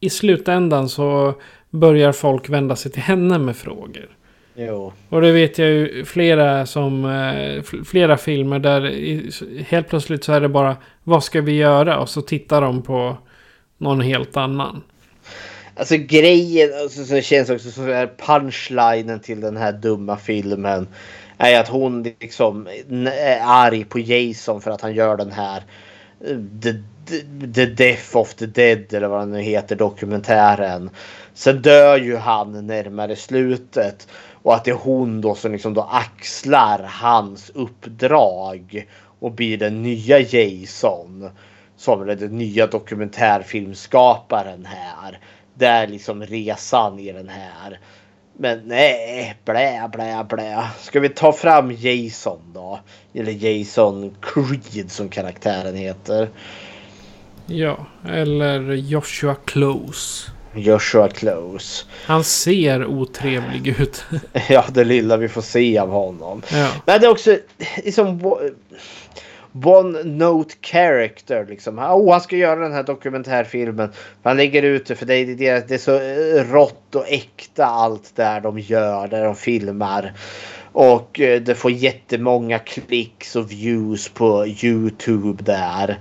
I slutändan så börjar folk vända sig till henne med frågor. Jo. Och det vet jag ju flera som... eh, fl- Flera filmer där helt plötsligt så är det bara Vad ska vi göra? Och så tittar de på någon helt annan. Alltså grejen alltså, som känns också som är punchlinen till den här dumma filmen. Är att hon liksom är arg på Jason för att han gör den här eh, The, Death of the Dead eller vad den nu heter dokumentären. Sen dör ju han närmare slutet. Och att det är hon då som liksom då axlar hans uppdrag. Och blir den nya Jason. Som är den nya dokumentärfilmskaparen här. Det är liksom resan i den här. Men nej, blä, blä, blä. Ska vi ta fram Jason då? Eller Jason Creed som karaktären heter. Ja, eller Joshua Close. Joshua Close. Han ser otrevlig ut. Ja, det lilla vi får se av honom. Ja. Men det är också liksom one note character liksom. Oh, han ska göra den här dokumentärfilmen. Han lägger ut det för det är, det, det är så eh, rått och äkta allt där de gör, där de filmar. Och eh, det får jättemånga klicks och views på Youtube där.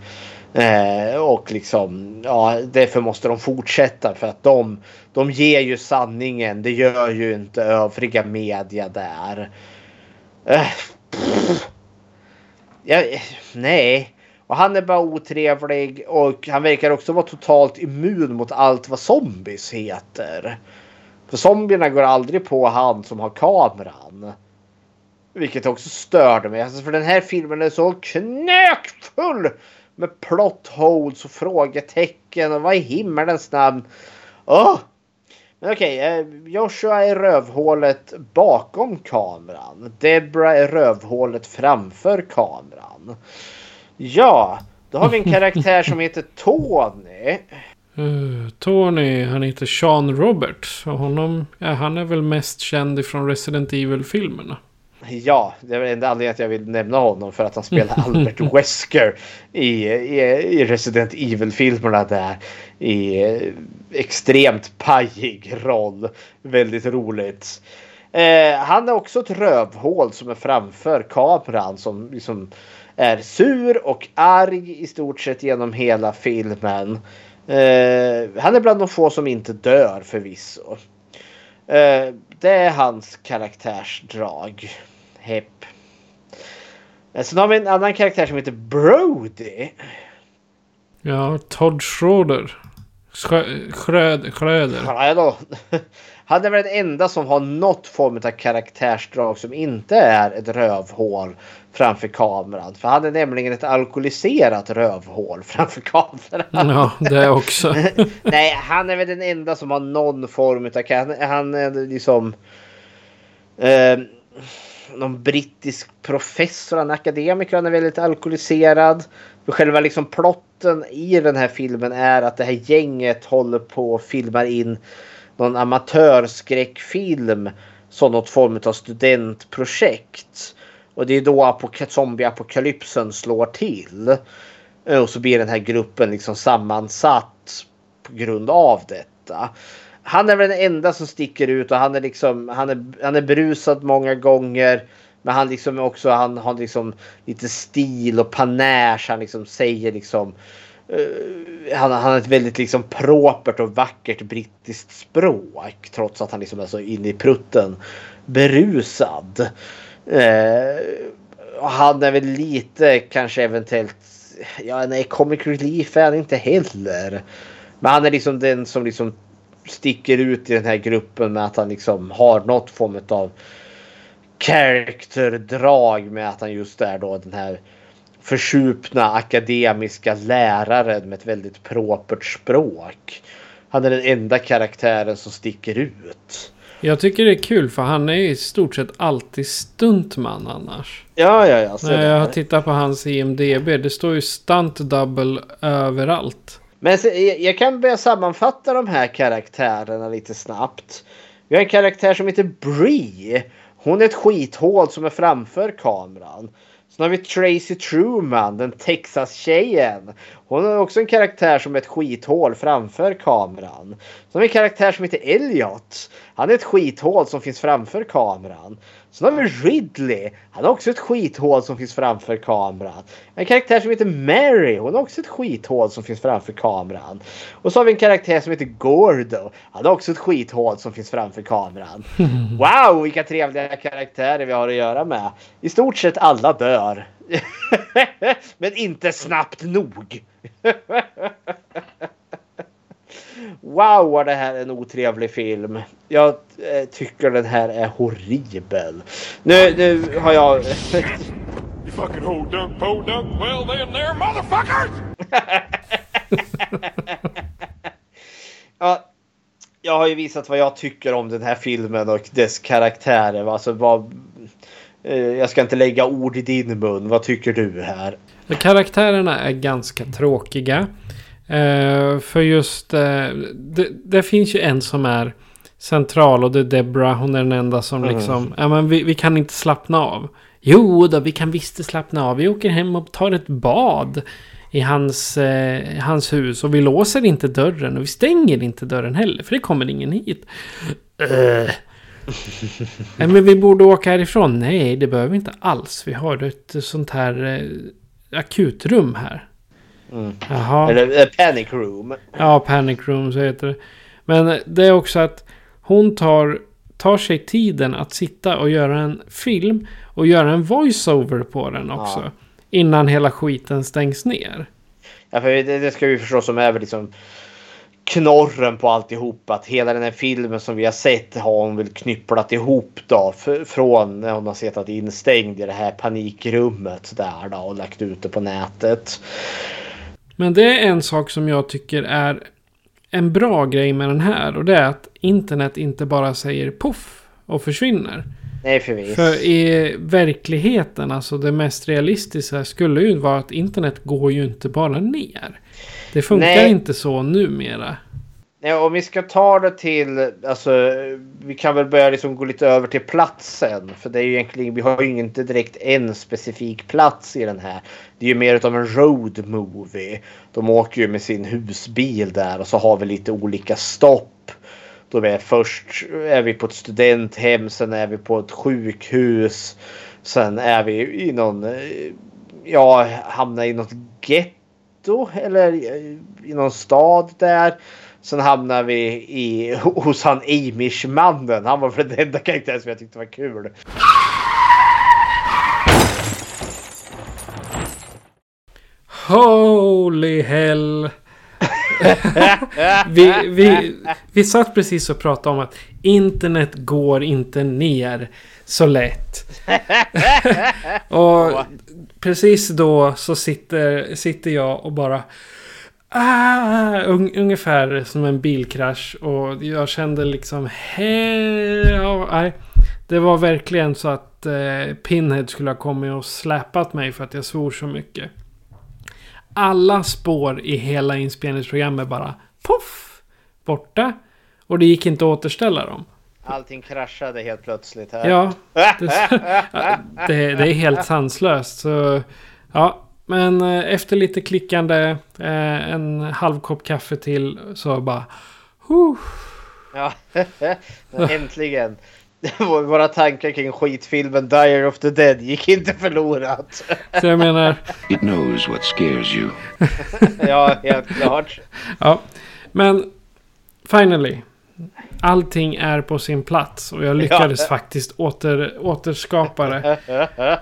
Eh, och liksom, ja, därför måste de fortsätta för att de, de ger ju sanningen. Det gör ju inte övriga media där. Eh, ja, nej. Och han är bara otrevlig och han verkar också vara totalt immun mot allt vad zombies heter. För zombierna går aldrig på han som har kameran. Vilket också störde mig. Alltså för den här filmen är så knökfull med plot holes och frågetecken och vad i himmelens namn. Oh! Men okej, okay, Joshua är rövhålet bakom kameran. Debra är rövhålet framför kameran. Ja, då har vi en karaktär som heter Tony. Uh, Tony, han heter Sean Roberts. Och honom, ja, han är väl mest känd ifrån Resident Evil-filmerna. Ja, det är den enda anledningen att jag vill nämna honom för att han spelar Albert Wesker i, i, i Resident Evil-filmerna där. I eh, extremt pajig roll. Väldigt roligt. Eh, han är också ett rövhål som är framför kameran som liksom är sur och arg i stort sett genom hela filmen. Eh, han är bland de få som inte dör förvisso. Eh, det är hans karaktärsdrag. Hepp. Eh, Sen har vi en annan karaktär som heter Brody. Ja, Todd Schroeder. Schrö- Schröder. Han är väl den enda som har något form av karaktärsdrag som inte är ett rövhål framför kameran. För han är nämligen ett alkoholiserat rövhål framför kameran. Ja, det också. Nej, han är väl den enda som har någon form av... Han, han är liksom... Eh, någon brittisk professor, en akademiker. Han är väldigt alkoholiserad. För själva liksom plotten i den här filmen är att det här gänget håller på och filmar in någon amatörskräckfilm som något form av studentprojekt. Och det är då apok- zombieapokalypsen slår till. Och så blir den här gruppen liksom sammansatt på grund av detta. Han är väl den enda som sticker ut och han är liksom han är, han är brusad många gånger. Men han liksom också han har liksom lite stil och panäsch. Han liksom säger liksom uh, han, han har ett väldigt liksom propert och vackert brittiskt språk. Trots att han liksom är så in i prutten berusad. Uh, och han är väl lite kanske eventuellt. Ja, nej, comic relief är han inte heller. Men han är liksom den som liksom sticker ut i den här gruppen med att han liksom har något form av characterdrag med att han just är då den här försupna akademiska läraren med ett väldigt propert språk. Han är den enda karaktären som sticker ut. Jag tycker det är kul för han är i stort sett alltid stuntman annars. Ja, ja, ja. När jag har tittat på hans IMDB. Det står ju stunt double överallt. Men jag kan börja sammanfatta de här karaktärerna lite snabbt. Vi har en karaktär som heter Bree. Hon är ett skithål som är framför kameran. Sen har vi Tracy Truman, den Texas-tjejen. Hon har också en karaktär som är ett skithål framför kameran. Sen har vi en karaktär som heter Elliot. Han är ett skithål som finns framför kameran. Sen har vi Ridley. Han har också ett skithål som finns framför kameran. En karaktär som heter Mary. Hon har också ett skithål som finns framför kameran. Och så har vi en karaktär som heter Gordo. Han har också ett skithål som finns framför kameran. Wow, vilka trevliga karaktärer vi har att göra med. I stort sett alla dör. Men inte snabbt nog. Wow vad det här är en otrevlig film. Jag eh, tycker den här är horribel. Nu, nu har jag... you fucking ho dunk po dunk well then there motherfuckers! ja, jag har ju visat vad jag tycker om den här filmen och dess karaktärer. Alltså vad... Eh, jag ska inte lägga ord i din mun. Vad tycker du här? Karaktärerna är ganska tråkiga. Uh, för just, uh, det, det, finns ju en som är central och det är Debra. Hon är den enda som mm. liksom, ja men vi, vi, kan inte slappna av. Jo då, vi kan visst slappna av. Vi åker hem och tar ett bad i hans, uh, hans hus. Och vi låser inte dörren och vi stänger inte dörren heller. För det kommer ingen hit. Nej men vi borde åka härifrån. Nej, det behöver vi inte alls. Vi har ett sånt här akutrum här. Mm. Eller uh, Panic Room. Ja, Panic Room så heter det. Men det är också att hon tar, tar sig tiden att sitta och göra en film och göra en voiceover på den också. Ja. Innan hela skiten stängs ner. Ja, för det, det ska vi förstå som är väl liksom knorren på alltihop. Att hela den här filmen som vi har sett har hon väl knypplat ihop då. Från när hon har suttit instängd i det här panikrummet där då och lagt ut det på nätet. Men det är en sak som jag tycker är en bra grej med den här. Och det är att internet inte bara säger poff och försvinner. Nej, förvisso. För i verkligheten, alltså det mest realistiska skulle ju vara att internet går ju inte bara ner. Det funkar Nej. inte så numera. Nej, om vi ska ta det till, alltså vi kan väl börja liksom gå lite över till platsen. För det är ju egentligen, vi har ju inte direkt en specifik plats i den här. Det är ju mer av en road movie. De åker ju med sin husbil där och så har vi lite olika stopp. Då är först är vi på ett studenthem, sen är vi på ett sjukhus. Sen är vi i någon, ja, hamnar i något getto eller i någon stad där. Sen hamnar vi i, hos han Amish-mannen. Han var för den enda karaktären som jag tyckte var kul. Holy hell! vi, vi, vi satt precis och pratade om att internet går inte ner så lätt. och precis då så sitter, sitter jag och bara Ah, un, ungefär som en bilkrasch. Och jag kände liksom... Hej, ja, nej. Det var verkligen så att eh, Pinhead skulle ha kommit och släpat mig för att jag svor så mycket. Alla spår i hela inspelningsprogrammet bara poff! Borta. Och det gick inte att återställa dem. Allting kraschade helt plötsligt här. Ja. Det, det, det är helt sanslöst. Så ja, men eh, efter lite klickande, eh, en halv kopp kaffe till, så bara... Huh. Ja, äntligen. Våra tankar kring skitfilmen Dire of the Dead gick inte förlorat. Så jag menar... It knows what scares you. ja, helt klart. Ja, men finally. Allting är på sin plats och jag lyckades ja. faktiskt åter, återskapa det.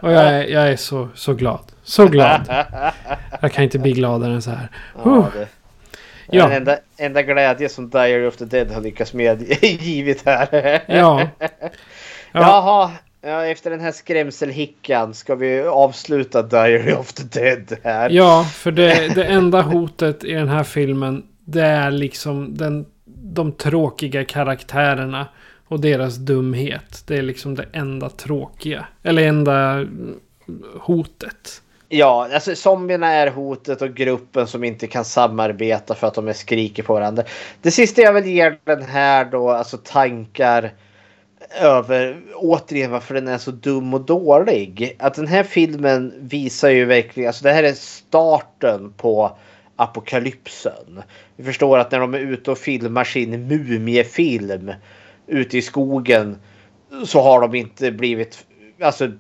Och jag är, jag är så, så glad. Så glad. Jag kan inte bli gladare än så här. Ja, det, ja. Den enda, enda glädje som Diary of the Dead har lyckats med givet här. ja. ja. Jaha. Ja, efter den här skrämselhickan ska vi avsluta Diary of the Dead här. Ja, för det, det enda hotet i den här filmen det är liksom den, de tråkiga karaktärerna och deras dumhet. Det är liksom det enda tråkiga. Eller enda hotet. Ja, alltså zombierna är hotet och gruppen som inte kan samarbeta för att de är skriker på varandra. Det sista jag vill ge den här då, alltså tankar över återigen varför den är så dum och dålig. Att den här filmen visar ju verkligen, alltså det här är starten på apokalypsen. Vi förstår att när de är ute och filmar sin mumiefilm ute i skogen så har de inte blivit Alltså,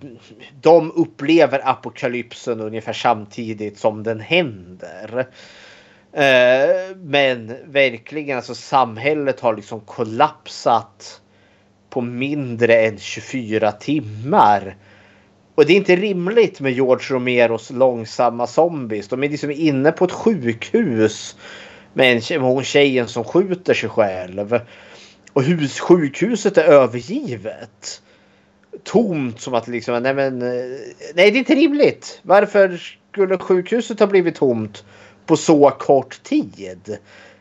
de upplever apokalypsen ungefär samtidigt som den händer. Eh, men verkligen, alltså samhället har liksom kollapsat på mindre än 24 timmar. Och det är inte rimligt med George Romeros långsamma zombies. De är liksom inne på ett sjukhus med en hon tjejen som skjuter sig själv. Och hus, sjukhuset är övergivet. Tomt som att liksom, nej men, eh, nej det är inte rimligt. Varför skulle sjukhuset ha blivit tomt på så kort tid?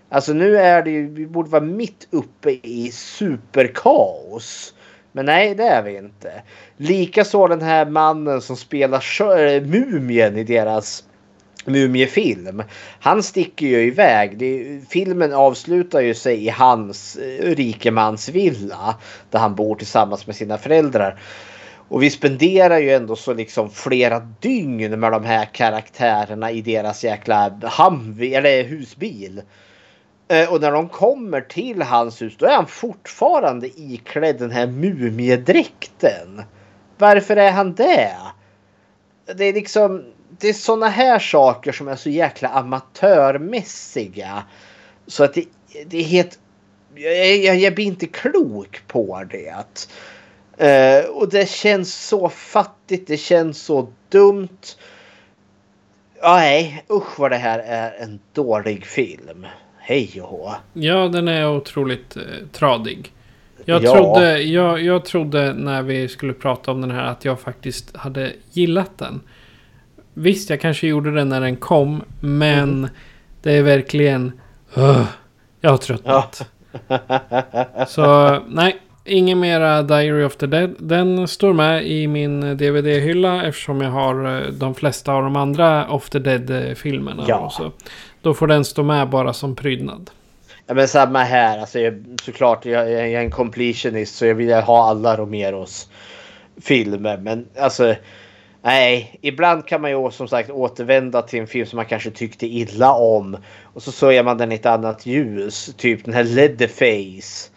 Alltså nu är det ju, vi borde vara mitt uppe i superkaos. Men nej, det är vi inte. Likaså den här mannen som spelar mumien i deras mumiefilm. Han sticker ju iväg. Det, filmen avslutar ju sig i hans eh, rikemansvilla där han bor tillsammans med sina föräldrar. Och vi spenderar ju ändå så liksom flera dygn med de här karaktärerna i deras jäkla Humvee eller husbil. Eh, och när de kommer till hans hus då är han fortfarande iklädd den här mumiedräkten. Varför är han det? Det är liksom det är sådana här saker som är så jäkla amatörmässiga. Så att det, det är helt... Jag, jag, jag blir inte klok på det. Uh, och det känns så fattigt. Det känns så dumt. Nej, usch vad det här är en dålig film. Hej och hå. Ja, den är otroligt eh, tradig. Jag, Ja. trodde, jag, jag trodde när vi skulle prata om den här att jag faktiskt hade gillat den. Visst, jag kanske gjorde det när den kom, men Mm. det är verkligen... Ugh, jag har tröttnat. Så nej, ingen mera Diary of the Dead. Den står med i min DVD-hylla eftersom jag har eh, de flesta av de andra of the Dead-filmerna. Ja. Så då får den stå med bara som prydnad. Ja, men samma här. Alltså, jag, såklart, jag, jag är en completionist så jag vill ha alla Romeros filmer. Men alltså, nej. Ibland kan man ju som sagt återvända till en film som man kanske tyckte illa om. Och så ser man den i ett annat ljus. Typ den här Leatherface.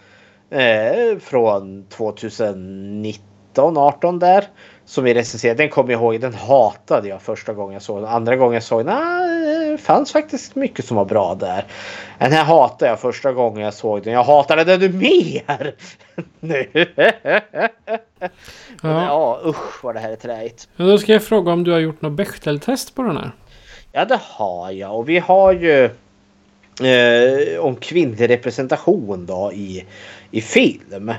Eh, från 2019, 18 där. Som vi recenserade. Den kommer jag ihåg. Den hatade jag första gången jag såg den. Andra gången jag såg den. Nah, det fanns faktiskt mycket som var bra där. Den här hatade jag första gången jag såg den. Jag hatade den nu mer. nu ja. ja usch vad det här är träigt. Men då ska jag fråga om du har gjort något Bechdel-test på den här? Ja det har jag och vi har ju eh, om kvinnlig representation då i, i film.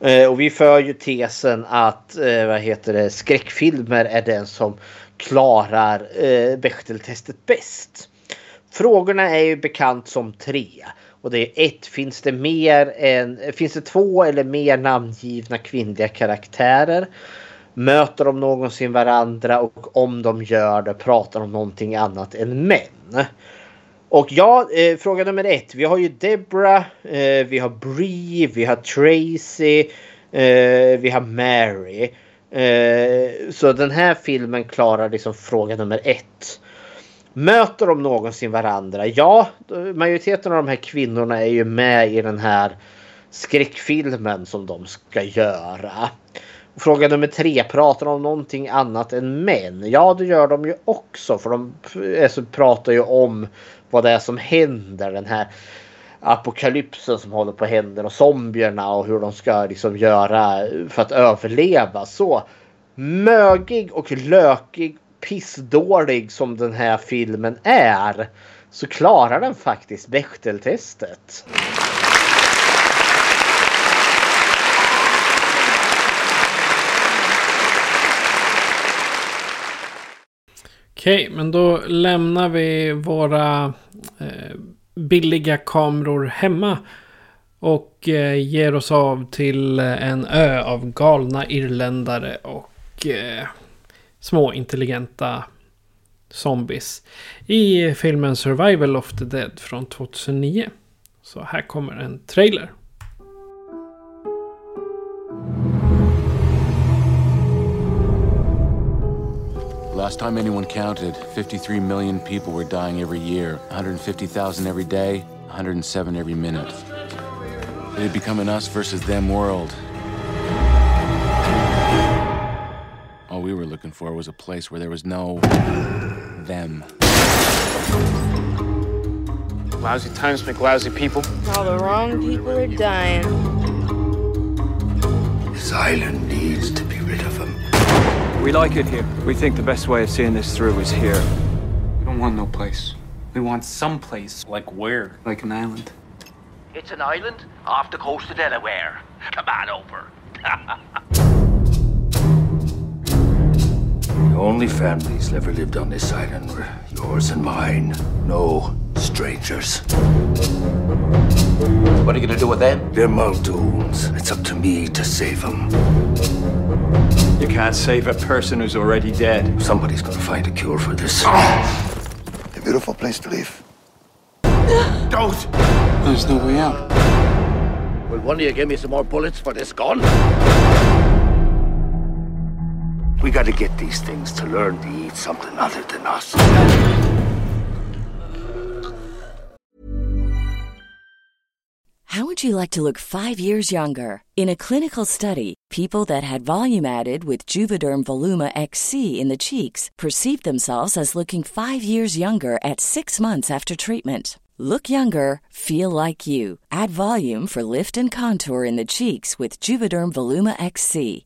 Eh, och vi för ju tesen att eh, vad heter det, skräckfilmer är den som klarar eh, Bechdel-testet bäst. Frågorna är ju bekant som tre. Och det är ett, finns det mer än, finns det två eller mer namngivna kvinnliga karaktärer? Möter de någonsin varandra och om de gör det pratar de om någonting annat än män? Och ja, eh, fråga nummer ett. Vi har ju Debra, eh, vi har Bree, vi har Tracy, eh, vi har Mary. Eh, så den här filmen klarar liksom fråga nummer ett. Möter de någonsin varandra? Ja, majoriteten av de här kvinnorna är ju med i den här skräckfilmen som de ska göra. Fråga nummer tre, pratar de om någonting annat än män? Ja, det gör de ju också för de alltså, pratar ju om vad det är som händer. Den här apokalypsen som håller på att hända och zombierna och hur de ska liksom göra för att överleva. Så mögig och lökig, pissdålig som den här filmen är så klarar den faktiskt Bechteltestet. Okej, men då lämnar vi våra eh, billiga kameror hemma och eh, ger oss av till en ö av galna irländare och eh, små intelligenta zombies. I filmen Survival of the Dead från 2009. Så här kommer en trailer. Last time anyone counted, 53 million people were dying every year. 150,000 every day, 107 every minute. It had become an us versus them world. All we were looking for was a place where there was no them. Lousy times make lousy people. All the wrong people are dying. This island needs to be rid of them. We like it here. We think the best way of seeing this through is here. We don't want no place. We want some place. Like where? Like an island. It's an island off the coast of Delaware. Come on over. The only families ever lived on this island were yours and mine. No strangers. What are you gonna do with them? They're Muldoons. It's up to me to save them. You can't save a person who's already dead. Somebody's gonna find a cure for this. A beautiful place to live. Don't! There's no way out. Will one of you give me some more bullets for this gun? We gotta get these things to learn to eat something other than us. How would you like to look five years younger? In a clinical study, people that had volume added with Juvederm Voluma XC in the cheeks perceived themselves as looking five years younger at six months after treatment. Look younger, feel like you. Add volume for lift and contour in the cheeks with Juvederm Voluma XC.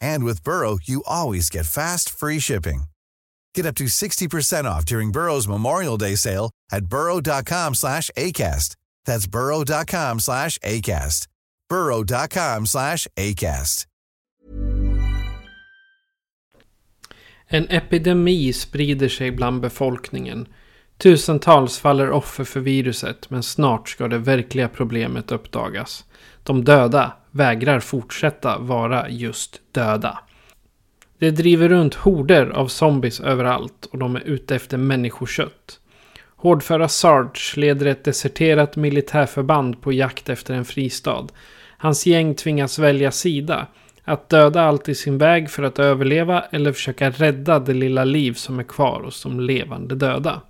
And with Burrow, you always get fast, free shipping. Get up to 60% off during Burrow's Memorial Day sale at burrow.com slash ACAST. That's burrow.com slash ACAST. burrow.com slash ACAST. En epidemi sprider sig bland befolkningen. Tusentals faller offer för viruset men snart ska det verkliga problemet uppdagas. De döda vägrar fortsätta vara just döda. Det driver runt horder av zombies överallt och de är ute efter människokött. Hårdföra Sarge leder ett deserterat militärförband på jakt efter en fristad. Hans gäng tvingas välja sida. Att döda allt i sin väg för att överleva eller försöka rädda det lilla liv som är kvar hos de levande döda.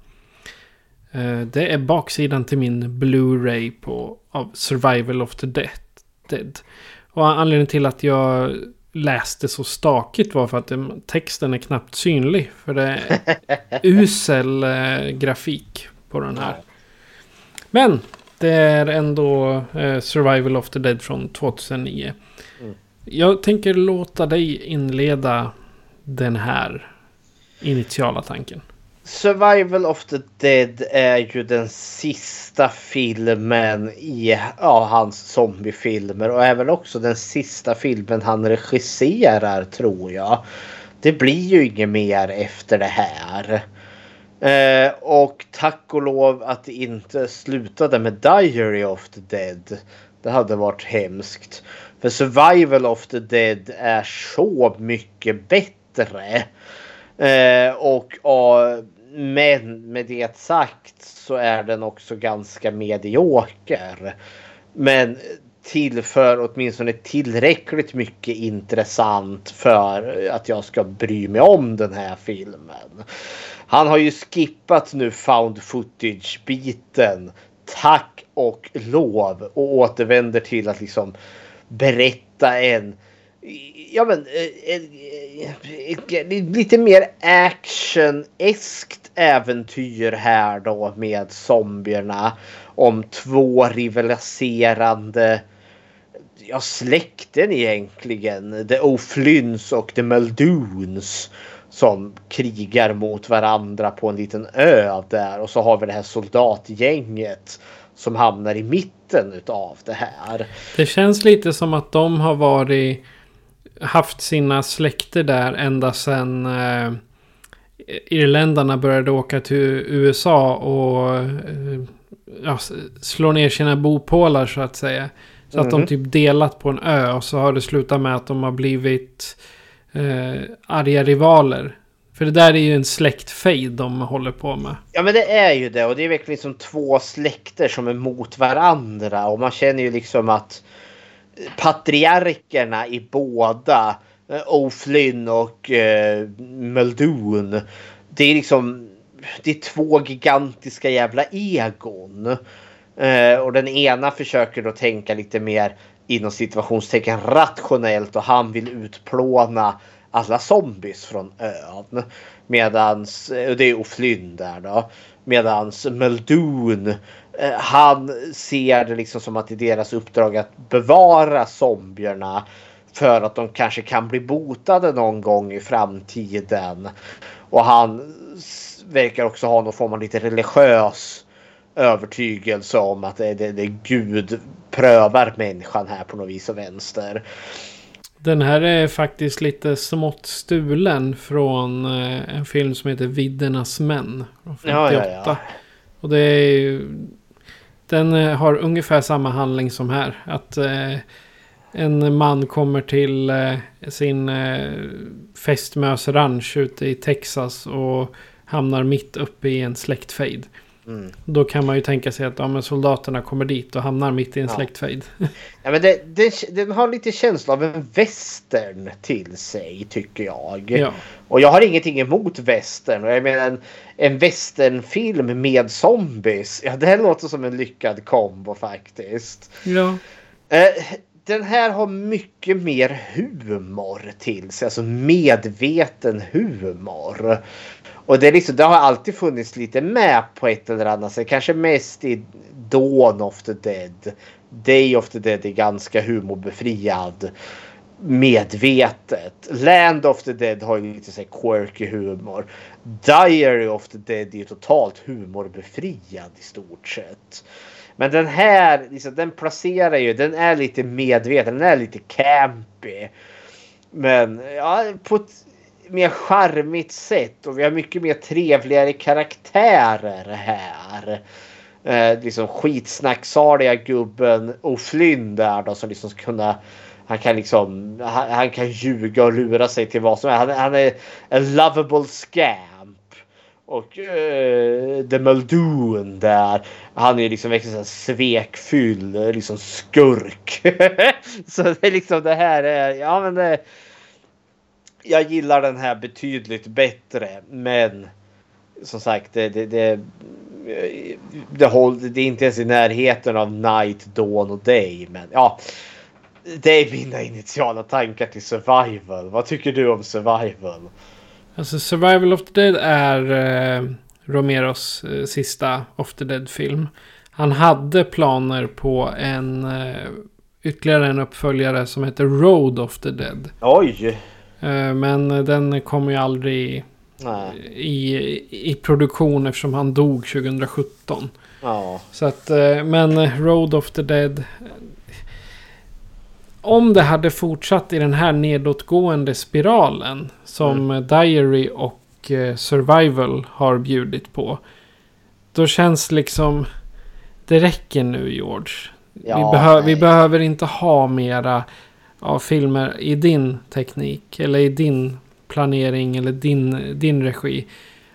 Eh, det är baksidan till min Blu-ray på av Survival of the Dead. Dead. Och anledningen till att jag läste så stakigt var för att texten är knappt synlig. För det är usel eh, grafik på den här. Men det är ändå eh, Survival of the Dead från 2009. Mm. Jag tänker låta dig inleda den här initiala tanken. Survival of the Dead är ju den sista filmen i ja, hans zombiefilmer och även också den sista filmen han regisserar tror jag. Det blir ju inget mer efter det här. Eh, och tack och lov att det inte slutade med Diary of the Dead. Det hade varit hemskt. För Survival of the Dead är så mycket bättre. Eh, och ja, men med det sagt så är den också ganska medioker. Men tillför åtminstone tillräckligt mycket intressant för att jag ska bry mig om den här filmen. Han har ju skippat nu found footage biten. Tack och lov och återvänder till att liksom berätta en ja men eh, eh, eh, lite mer action-eskt äventyr här då med zombierna. Om två rivaliserande ja, släkten egentligen. The O'Flynns och The Muldoons. Som krigar mot varandra på en liten ö där. Och så har vi det här soldatgänget. Som hamnar i mitten utav det här. Det känns lite som att de har varit haft sina släkter där ända sedan eh, irländarna började åka till USA och eh, ja, slå ner sina bopålar så att säga. Så mm. att de Mhm. typ delat på en ö och så har det slutat med att de har blivit eh, arga rivaler. För det där är ju en släktfejd de håller på med. Ja men det är ju det och det är verkligen som två släkter som är mot varandra och man känner ju liksom att patriarkerna i båda eh, O'Flynn och eh, Muldoon. Det är liksom det är två gigantiska jävla egon. Eh, och den ena försöker då tänka lite mer inom situationstecken rationellt och han vill utplåna alla zombies från ön. Medans, eh, och det är O'Flynn där då. Medans Muldoon han ser det liksom som att det är deras uppdrag att bevara zombierna. För att de kanske kan bli botade någon gång i framtiden. Och han verkar också ha någon form av lite religiös övertygelse om att det, det, det Gud prövar människan här på något vis och vänster. Den här är faktiskt lite smått stulen från eh, en film som heter Viddernas män. Från 58. Ja, ja, ja. Och det är ju... Den eh, har ungefär samma handling som här. Att eh, en man kommer till eh, sin eh, fästmösranch ute i Texas och hamnar mitt uppe i en släktfejd. Mm. Då kan man ju tänka sig att ja, soldaterna kommer dit och hamnar mitt i en Ja. släktfejd. Ja, men det, det, den har lite känsla av en western till sig tycker jag. Ja. Och jag har ingenting emot western. Och jag menar en, en westernfilm med zombies. Ja, det här låter som en lyckad kombo faktiskt. ja. Eh, den här har mycket mer humor till sig. Alltså medveten humor. Och det, är liksom, det har alltid funnits lite med på ett eller annat sätt. Kanske mest i Dawn of the Dead. Day of the Dead är ganska humorbefriad. Medvetet. Land of the Dead har ju lite så här quirky humor. Diary of the Dead är ju totalt humorbefriad i stort sett. Men den här, liksom, den placerar ju, den är lite medveten, den är lite campy. Men ja, på ett mer charmigt sätt och vi har mycket mer trevligare karaktärer här. Eh, liksom skitsnacksaliga gubben och Flynn där då som liksom ska kunna han kan liksom han, han kan ljuga och lura sig till vad som är. Han, han är en lovable scamp. Och uh, The Muldoon där. Han är liksom verkligen svekfylld liksom skurk. så det är liksom det här är, ja men det, jag gillar den här betydligt bättre. Men som sagt, det, det, det, det, håll, det är inte ens i närheten av Night, Dawn och Day. Men ja, det är mina initiala tankar till Survival. Vad tycker du om Survival? Alltså Survival of the Dead är eh, Romeros eh, sista of the Dead-film. Han hade planer på en eh, ytterligare en uppföljare som heter Road of the Dead. Oj! Eh, men den kom ju aldrig Nej. i, i produktion eftersom han dog 2017. Ja. Så att, eh, men Road of the Dead. Om det hade fortsatt i den här nedåtgående spiralen. Som Mm. Diary och eh, Survival har bjudit på. Då känns liksom. Det räcker nu George. Ja, vi, behö- vi nej. behöver inte ha mera av filmer i din teknik. Eller i din planering eller din, din regi.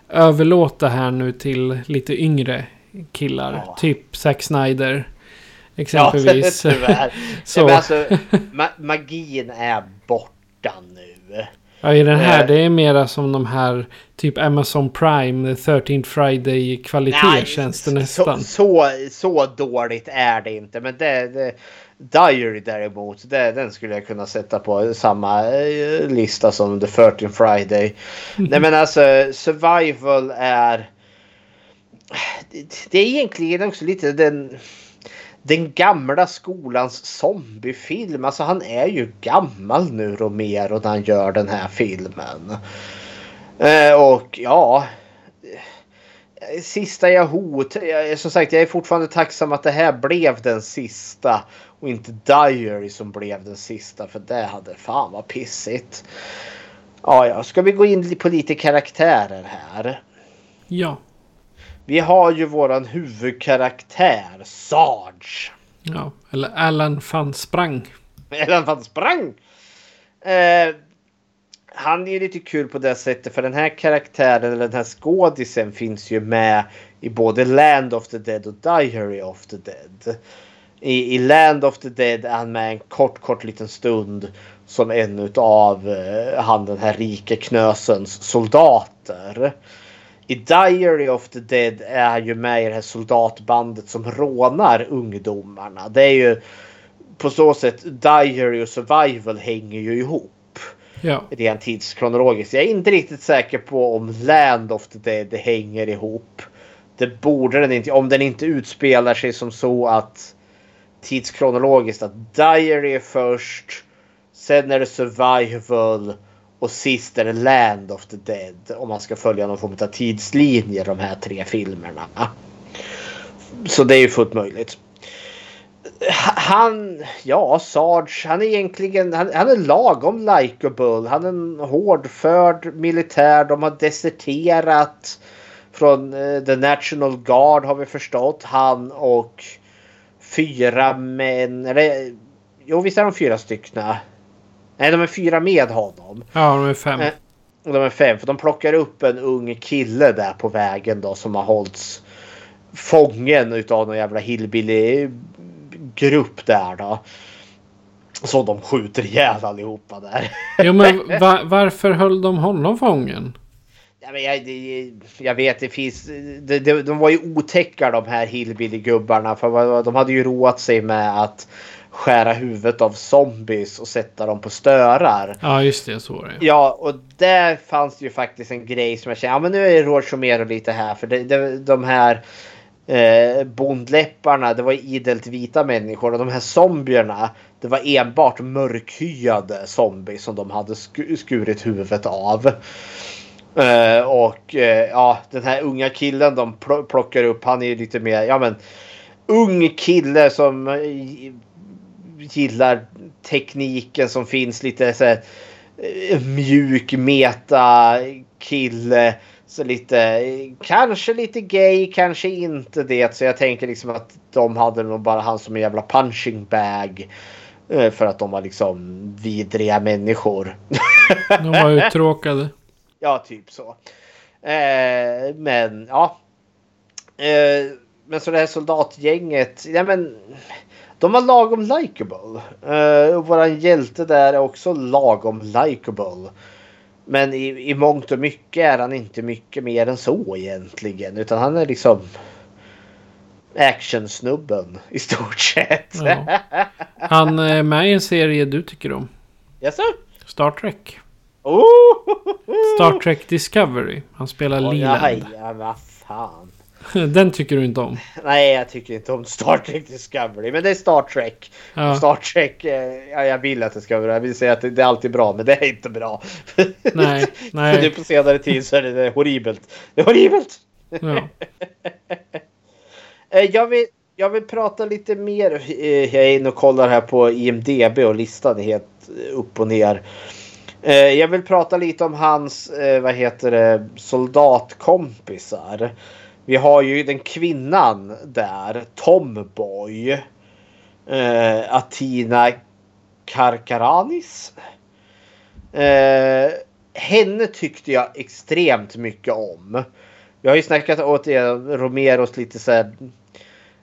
överlåta här nu till lite yngre killar. Typ Zack Snyder. Exempelvis. Ja, tyvärr. Så. Men alltså, ma magin är borta nu. Ja, i den här, Eh. det är mera som de här typ Amazon Prime, 13th Friday kvalitet Nej, känns det så, nästan. så, så dåligt är det inte. Men det, det, Diary däremot, det, den skulle jag kunna sätta på samma eh, lista som The 13 Friday. Nej men alltså survival är... Det, är egentligen också lite den... Den gamla skolans zombiefilm. Alltså han är ju gammal nu Romero när han gör den här filmen. Eh, och ja... Sista jag hot. Jag, som sagt jag är fortfarande tacksam att det här blev den sista. Och inte Diary som blev den sista. För det hade fan vad pissigt. Ja, ja. Ska vi gå in på lite karaktärer här? Ja. Vi har ju våran huvudkaraktär Sarge. ja. Eller Alan van Sprang. Eller han sprang. Eh, han är ju lite kul på det sättet för den här karaktären eller den här skådisen finns ju med i både Land of the Dead och Diary of the Dead. I, i Land of the Dead är han med en kort, kort liten stund som en utav eh, han den här rike knösens soldater. I Diary of the Dead är ju med i det här soldatbandet som rånar ungdomarna. Det är ju på så sätt Diary och Survival hänger ju ihop. Ja. Rent tidskronologiskt. Jag är inte riktigt säker på om Land of the Dead hänger ihop. Det borde den inte. Om den inte utspelar sig som så att tidskronologiskt att Diary är först. Sen är det Survival. Och sist är det Land of the Dead. Om man ska följa någon form av tidslinje de här tre filmerna. Så det är ju fullt möjligt. Han, ja Sarge, han är egentligen, han, han är lagom likeable. Han är en hårdförd militär. De har deserterat från eh, The National Guard har vi förstått. Han och fyra män, eller jo visst är de fyra styckna. Nej de är fyra med honom. Ja, de är fem. Eh, de är fem för de plockar upp en ung kille där på vägen då som har hållits fången utav någon jävla hillbilly grupp där då. Så de skjuter ihjäl allihopa där. Jo, men va, varför höll de honom fången? Jag, det, jag vet det finns. De, de, de var ju otäcka de här hillbilly-gubbarna. För de hade ju roat sig med att skära huvudet av zombies och sätta dem på störar. Ja, just det. Så var det. Ja, och där fanns det ju faktiskt en grej som jag känner, ja men nu är Roger Romero lite här. För det, det, de här eh, bondläpparna, det var idelt vita människor. Och de här zombierna, det var enbart mörkhyade zombies som de hade sku, skurit huvudet av. Eh, och eh, ja, den här unga killen de pl- plockar upp, han är lite mer, ja men ung kille som eh, gillar tekniken som finns lite så här, mjuk meta kille. Så lite, kanske lite gay, kanske inte det. Så jag tänker liksom att de hade nog bara han som en jävla punching bag. För att de var liksom vidriga människor. De var uttråkade. Ja, typ så. Eh, men ja. Eh, men så det här soldatgänget. Ja, men, de var lagom likeable. Eh, och våran hjälte där är också lagom likeable. Men i, i mångt och mycket är han inte mycket mer än så egentligen. Utan han är liksom actionsnubben i stort sett. Ja. Han är med i en serie du tycker om. Jaså? Star Trek. Oh! Star Trek Discovery. Han spelar Ja, Leland. ja, vad fan. Den tycker du inte om. Nej, jag tycker inte om Star Trek Discovery. Men det är Star Trek. Ja. Star Trek, eh, ja, jag vill att det ska vara. Jag vill säga att det, är alltid bra, men det är inte bra. Nej, nej. nu på senare tid så är det, det är horribelt. Det är horribelt! Ja. Eh, jag, vill, jag vill prata lite mer. eh, Jag är inne och kollar här på IMDB och listan är helt upp och ner. Eh, Jag vill prata lite om hans, eh, vad heter det, soldatkompisar. Vi har ju den kvinnan där, Tomboy. Eh, Atina Karkaranis. Eh, henne tyckte jag extremt mycket om. Vi har ju snackat åt er Romeros lite så här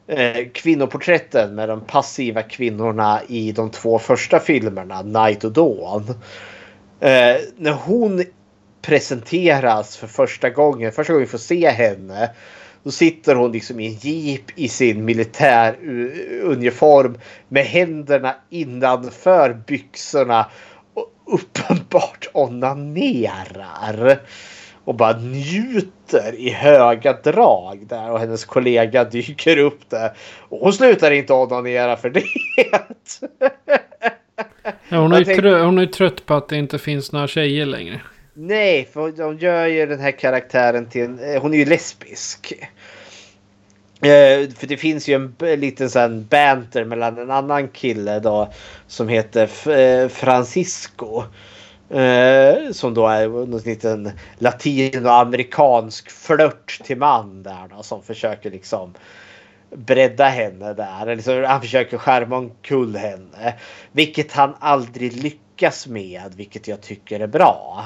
eh, kvinnoporträtten med de passiva kvinnorna i de två första filmerna, Night och Dawn. Eh, när hon presenteras för första gången, första gången vi får se henne. Då sitter hon liksom i en jeep i sin militäruniform med händerna innanför byxorna och uppenbart onanerar. Och bara njuter i höga drag där och hennes kollega dyker upp där. Och hon slutar inte onanera för det. Ja, hon, är trö- hon är trött på att det inte finns några tjejer längre. Nej, för de gör ju den här karaktären till en, eh, Hon är ju lesbisk. Eh, för det finns ju en liten sån banter mellan en annan kille då som heter F- eh, Francisco. Eh, som då är någon liten latinoamerikansk flört till man där då som försöker liksom bredda henne där. Liksom, han försöker skärma omkull henne. Vilket han aldrig lyckas med, vilket jag tycker är bra.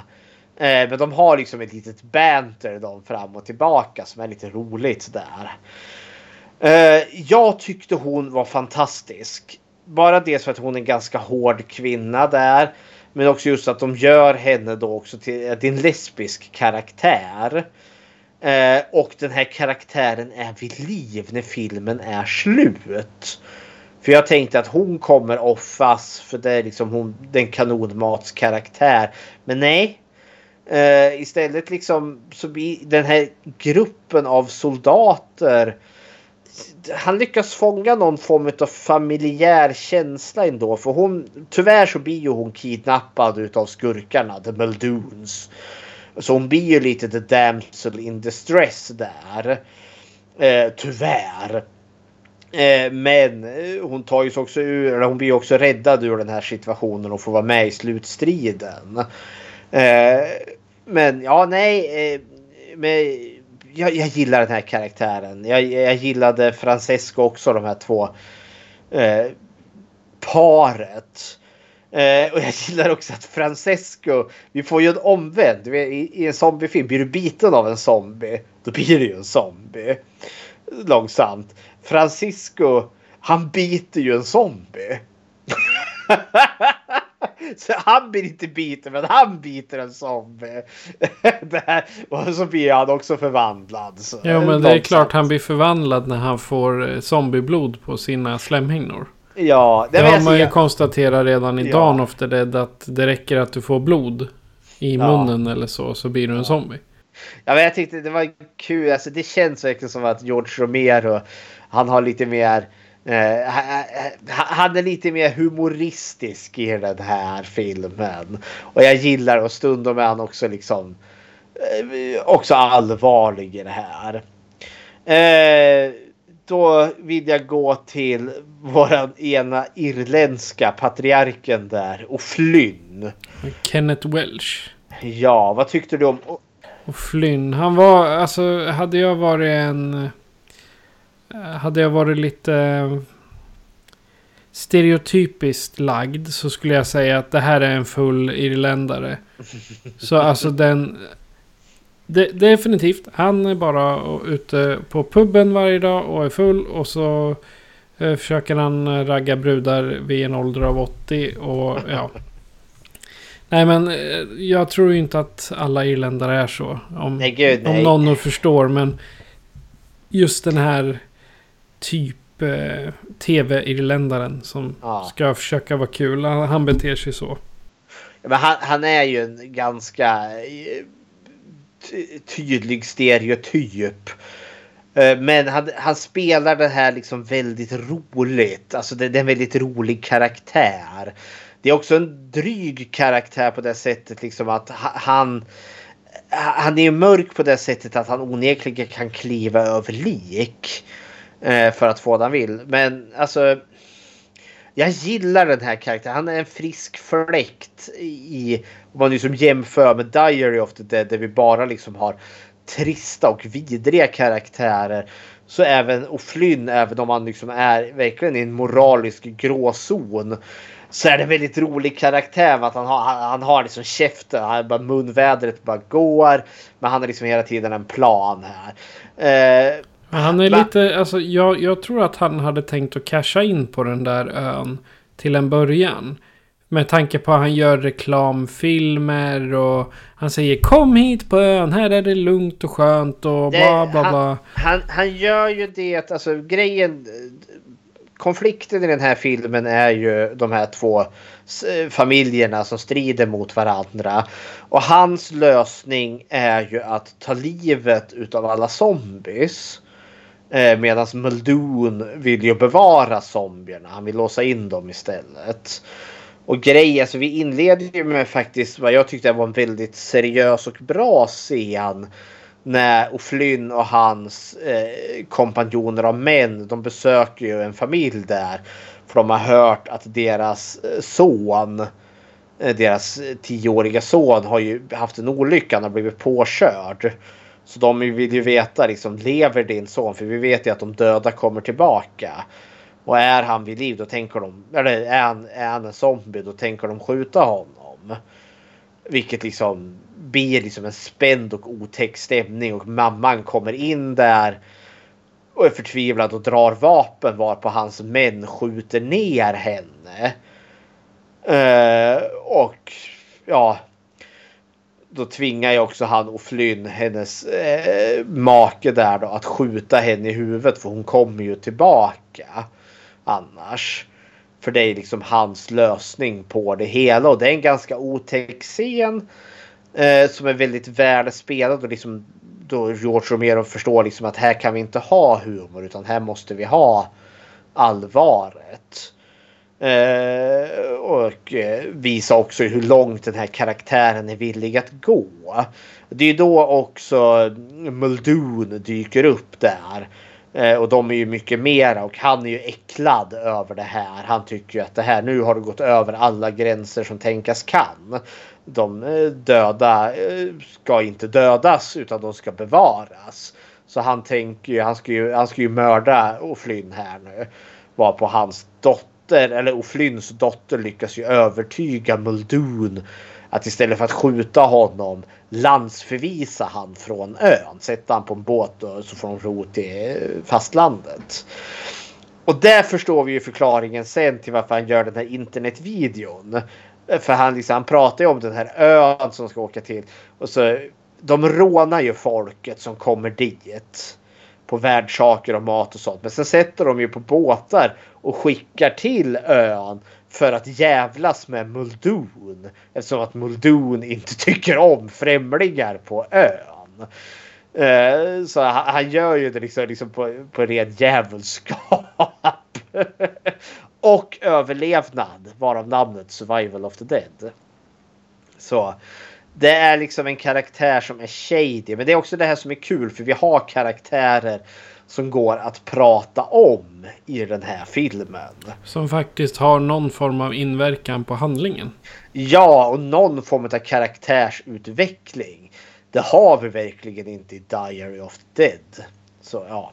Eh, men de har liksom ett litet banter de fram och tillbaka som är lite roligt där. Eh, jag tyckte hon var fantastisk. Bara det för att hon är en ganska hård kvinna där. Men också just att de gör henne då också till, eh, till en lesbisk karaktär. Eh, och den här karaktären är vid liv när filmen är slut. För jag tänkte att hon kommer offas för det är liksom hon, den kanonmatskaraktär. Men nej. Eh, istället liksom så blir den här gruppen av soldater. Han lyckas fånga någon form av familjär känsla ändå. För hon, tyvärr så blir ju hon kidnappad utav skurkarna, the Muldoons. Så hon blir ju lite the damsel in distress där. Eh, tyvärr. Eh, men eh, hon tar ju också ur, eller hon blir ju också räddad ur den här situationen och får vara med i slutstriden. Eh, men ja, nej. Eh, men jag, jag gillar den här karaktären. Jag, jag gillade Francesco också, de här två eh, paret. Eh, och jag gillar också att Francesco, vi får ju en omvänd. I, I en zombiefilm, blir du biten av en zombie, då blir du ju en zombie. Långsamt. Francisco, han biter ju en zombie. Så han blir inte biten, men han biter en zombie. Där, och så blir han också förvandlad. Ja, men det är klart han blir förvandlad när han får eh, zombieblod på sina slemhinnor. Ja, Det men har man ju konstaterat redan i Ja. Dawn of the Dead att det räcker att du får blod i Ja. munnen eller så, så blir du en zombie. Ja, men jag tyckte det var kul. Alltså, det känns verkligen som att George Romero, han har lite mer... Eh, ha- ha- han är lite mer humoristisk i den här filmen. Och jag gillar och stundom är han också liksom eh, också allvarlig i det här. Eh, då vill jag gå till våran ena irländska patriarken där och Flynn. Kenneth Welsh. Ja, vad tyckte du om... Och Flynn, han var, alltså hade jag varit en... eh, Hade jag varit lite eh, stereotypiskt lagd så skulle jag säga att det här är en full irländare. Så alltså den... De, definitivt, han är bara ute på puben varje dag och är full och så eh, försöker han eh, ragga brudar vid en ålder av 80 och ja. Nej men eh, jag tror inte att alla irländare är så. Om, Nej, gud, om nej. någon förstår men just den här typ eh, tv-irländaren som Ja. ska försöka vara kul. Han, han beter sig så. Ja, Men han, han är ju en ganska tydlig stereotyp. Eh, men han, han spelar det här liksom väldigt roligt. Alltså det, det är en väldigt rolig karaktär. Det är också en dryg karaktär på det sättet liksom att han han är ju mörk på det sättet att han onekligen kan kliva över lik. Eh, för att få det han vill. Men alltså jag gillar den här karaktären. Han är en frisk fläkt i, om man liksom jämför med Diary of the Dead där vi bara liksom har trista och vidriga karaktärer. Så även och Flynn, även om han liksom är verkligen i en moralisk gråzon. så är det en väldigt rolig karaktär. Att han har, han, han har liksom käften, han bara munvädret bara går. Men han har liksom hela tiden en plan här. Eh, Men han är men- lite, alltså jag, jag tror att han hade tänkt att casha in på den där ön till en början. Med tanke på att han gör reklamfilmer och han säger kom hit på ön, här är det lugnt och skönt och bla bla bla. Han, han, gör ju det, alltså grejen. Konflikten i den här filmen är ju de här två familjerna som strider mot varandra. Och hans lösning är ju att ta livet utav alla zombies. Eh, Medan Muldoon vill ju bevara zombierna. Han vill låsa in dem istället. Och grej, alltså vi inleder ju med faktiskt vad jag tyckte var en väldigt seriös och bra scen. När O'Flynn och hans eh, kompanjoner av män, de besöker ju en familj där. För de har hört att deras eh, son, eh, deras tioåriga son har ju haft en olycka, han har blivit påkörd. Så de vill ju veta liksom, lever din son? För vi vet ju att de döda kommer tillbaka. Och är han vid liv då tänker de, eller är han, är han en zombie då tänker de skjuta honom. Vilket liksom blir liksom en spänd och otäck stämning och mamman kommer in där och är förtvivlad och drar vapen varpå hans män skjuter ner henne. Eh, och ja, då tvingar ju också han och Flynn, hennes eh, make där då, att skjuta henne i huvudet för hon kommer ju tillbaka annars. För det är liksom hans lösning på det hela och det är en ganska otäck scen. Eh, som är väldigt välspelad och liksom då George Romero förstår liksom att här kan vi inte ha humor utan här måste vi ha allvaret. Eh, och eh, visa också hur långt den här karaktären är villig att gå. Det är då också Muldoon dyker upp där. Eh, och de är ju mycket mera och han är ju äcklad över det här. Han tycker ju att det här nu har det gått över alla gränser som tänkas kan. De eh, döda eh, ska inte dödas utan de ska bevaras. Så han tänker ju, han ska ju, han ska ju mörda O'Flynn här nu. Var på hans dotter, eller O'Flynns dotter lyckas ju övertyga Muldoon att istället för att skjuta honom landsförvisa han från ön. Sätta han på en båt och så får de ro till fastlandet. Och där förstår vi ju förklaringen sen till varför han gör den här internetvideon. För han, liksom, han pratar ju om den här ön som ska åka till. Och så, de rånar ju folket som kommer dit. På värdsaker och mat och sånt. Men sen sätter de ju på båtar och skickar till ön för att jävlas med Muldoon. Eftersom att Muldoon inte tycker om främlingar på ön. Eh, Så han, han gör ju det liksom, liksom på, på ren djävulskap. Och överlevnad, varav namnet Survival of the Dead. Så det är liksom en karaktär som är shady. Men det är också det här som är kul för vi har karaktärer som går att prata om i den här filmen. Som faktiskt har någon form av inverkan på handlingen. Ja, och någon form av karaktärsutveckling. Det har vi verkligen inte i Diary of the Dead. Så ja.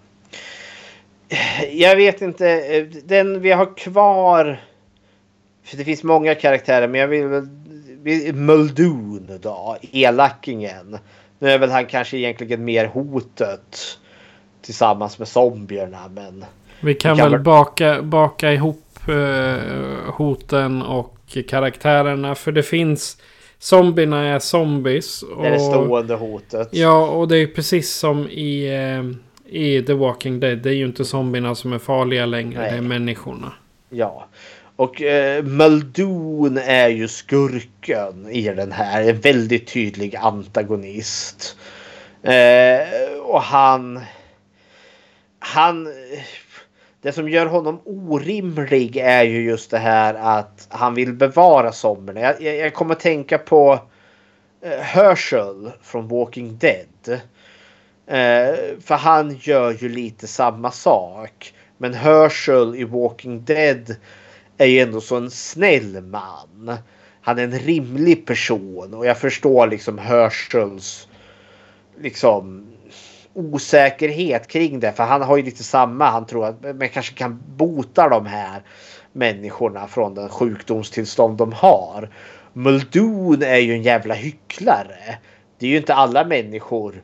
Jag vet inte. Den vi har kvar. För det finns många karaktärer men jag vill väl. Muldoon då. Elakingen. Nu är väl han kanske egentligen mer hotet. Tillsammans med zombierna men. Vi kan Vi kan väl baka, baka ihop eh, hoten och karaktärerna. För det finns... Zombierna är zombies. Det är det och- stående hotet. Ja, och det är precis som i, eh, i The Walking Dead. Det är ju inte zombierna som är farliga längre. Nej. Det är människorna. Ja. Och eh, Muldoon är ju skurken i den här. En väldigt tydlig antagonist. Eh, och han... Han... Det som gör honom orimlig är ju just det här att han vill bevara zombierna. Jag, jag, jag kommer att tänka på eh, Herschel från Walking Dead. Eh, för han gör ju lite samma sak. Men Herschel i Walking Dead är ju ändå så en snäll man. Han är en rimlig person och jag förstår liksom Herschels liksom osäkerhet kring det. För han har ju lite samma. Han tror att man kanske kan bota de här. människorna från den sjukdomstillstånd de har. Muldoon är ju en jävla hycklare. Det är ju inte alla människor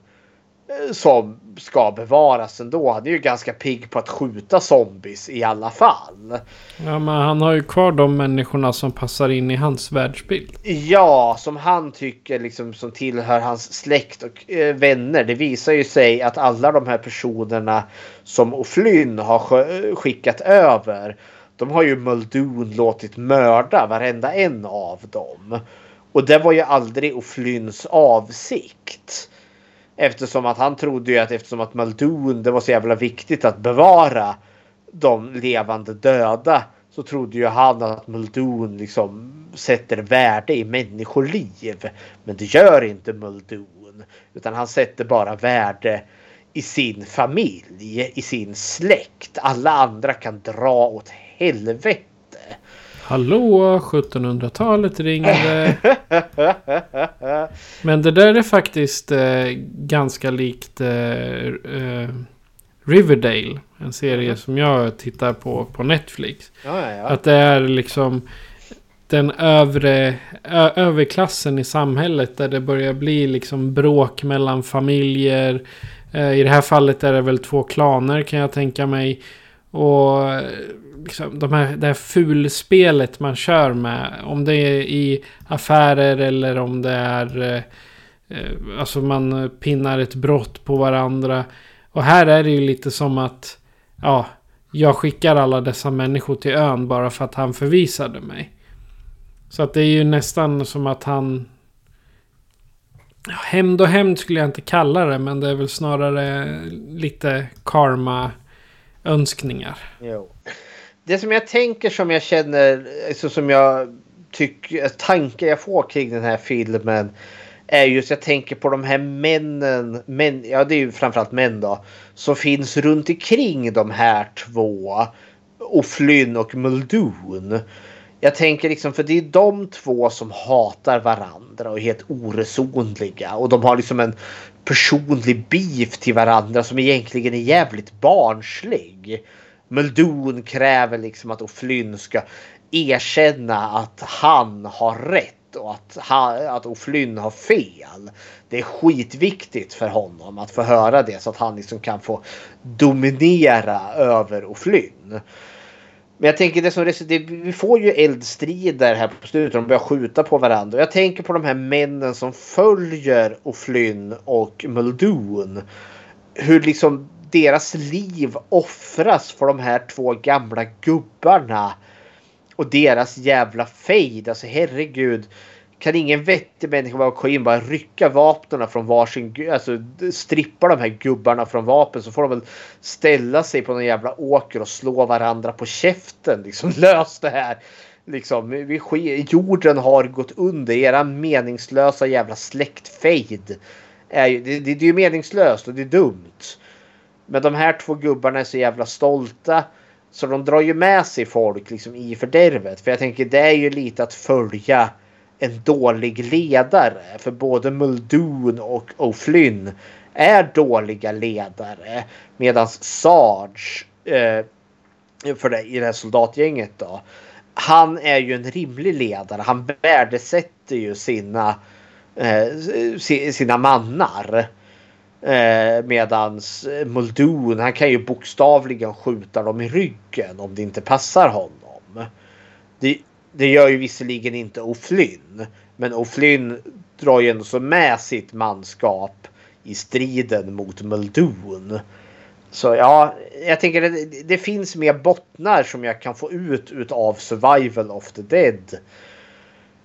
som ska bevaras ändå. Han är ju ganska pigg på att skjuta zombies i alla fall. Ja, men han har ju kvar de människorna som passar in i hans världsbild. Ja, som han tycker liksom som tillhör hans släkt och eh, vänner. Det visar ju sig att alla de här personerna som Flynn har sk- skickat över. De har ju Muldoon låtit mörda varenda en av dem. Och det var ju aldrig O'Flynns avsikt. Eftersom att han trodde ju att eftersom att Muldoon, det var så jävla viktigt att bevara de levande döda. Så trodde ju han att Muldoon liksom sätter värde i människoliv. Men det gör inte Muldoon. Utan han sätter bara värde i sin familj, i sin släkt. Alla andra kan dra åt helvete. Hallå, 1700-talet ringde. Men det där är faktiskt eh, ganska likt eh, eh, Riverdale. En serie som jag tittar på på Netflix. Ja, ja, ja. Att det är liksom den övre ö, överklassen i samhället. Där det börjar bli liksom bråk mellan familjer. Eh, I det här fallet är det väl två klaner kan jag tänka mig. Och liksom, de här, det här fulspelet man kör med. Om det är i affärer eller om det är... Eh, eh, alltså man pinnar ett brott på varandra. Och här är det ju lite som att... Ja, jag skickar alla dessa människor till ön bara för att han förvisade mig. Så att det är ju nästan som att han... Ja, hämnd och hämnd skulle jag inte kalla det, men det är väl snarare lite karma önskningar. Jo. Det som jag tänker som jag känner, alltså som jag tycker, tankar jag får kring den här filmen är just jag tänker på de här männen, män, ja det är ju framförallt män då, som finns runt omkring de här två. Och Flynn och Muldoon. Jag tänker liksom, för det är de två som hatar varandra och är helt oresonliga. Och de har liksom en personlig beef till varandra som egentligen är jävligt barnslig. Muldoon kräver liksom att O'Flynn ska erkänna att han har rätt och att, han, att O'Flynn har fel. Det är skitviktigt för honom att få höra det så att han liksom kan få dominera över O'Flynn. Men jag tänker det som det, vi får ju eldstrider här på slutet. De börjar skjuta på varandra. Jag tänker på de här männen som följer O'Flynn och Muldoon. Hur liksom deras liv offras för de här två gamla gubbarna. Och deras jävla fejd. Alltså herregud. Kan ingen vettig människa bara gå in bara rycka vapnen från varsin... Alltså strippa de här gubbarna från vapen så får de väl ställa sig på någon jävla åker och slå varandra på käften. Liksom lös det här. Liksom, vi, jorden har gått under. Era meningslösa jävla släktfejd. Är ju, det, det, det är ju meningslöst och det är dumt. Men de här två gubbarna är så jävla stolta. Så de drar ju med sig folk liksom i fördärvet. För jag tänker det är ju lite att följa en dålig ledare. För både Muldoon och O'Flynn är dåliga ledare. Medan Sarge eh, för det, i det här soldatgänget då. Han är ju en rimlig ledare. Han värdesätter ju sina, eh, sina mannar. Eh, medans Muldoon han kan ju bokstavligen skjuta dem i ryggen om det inte passar honom. Det, det gör ju visserligen inte O'Flynn. Men O'Flynn drar ju ändå så med sitt manskap i striden mot Muldoon. Så ja, jag tänker det, det finns mer bottnar som jag kan få ut utav Survival of the Dead.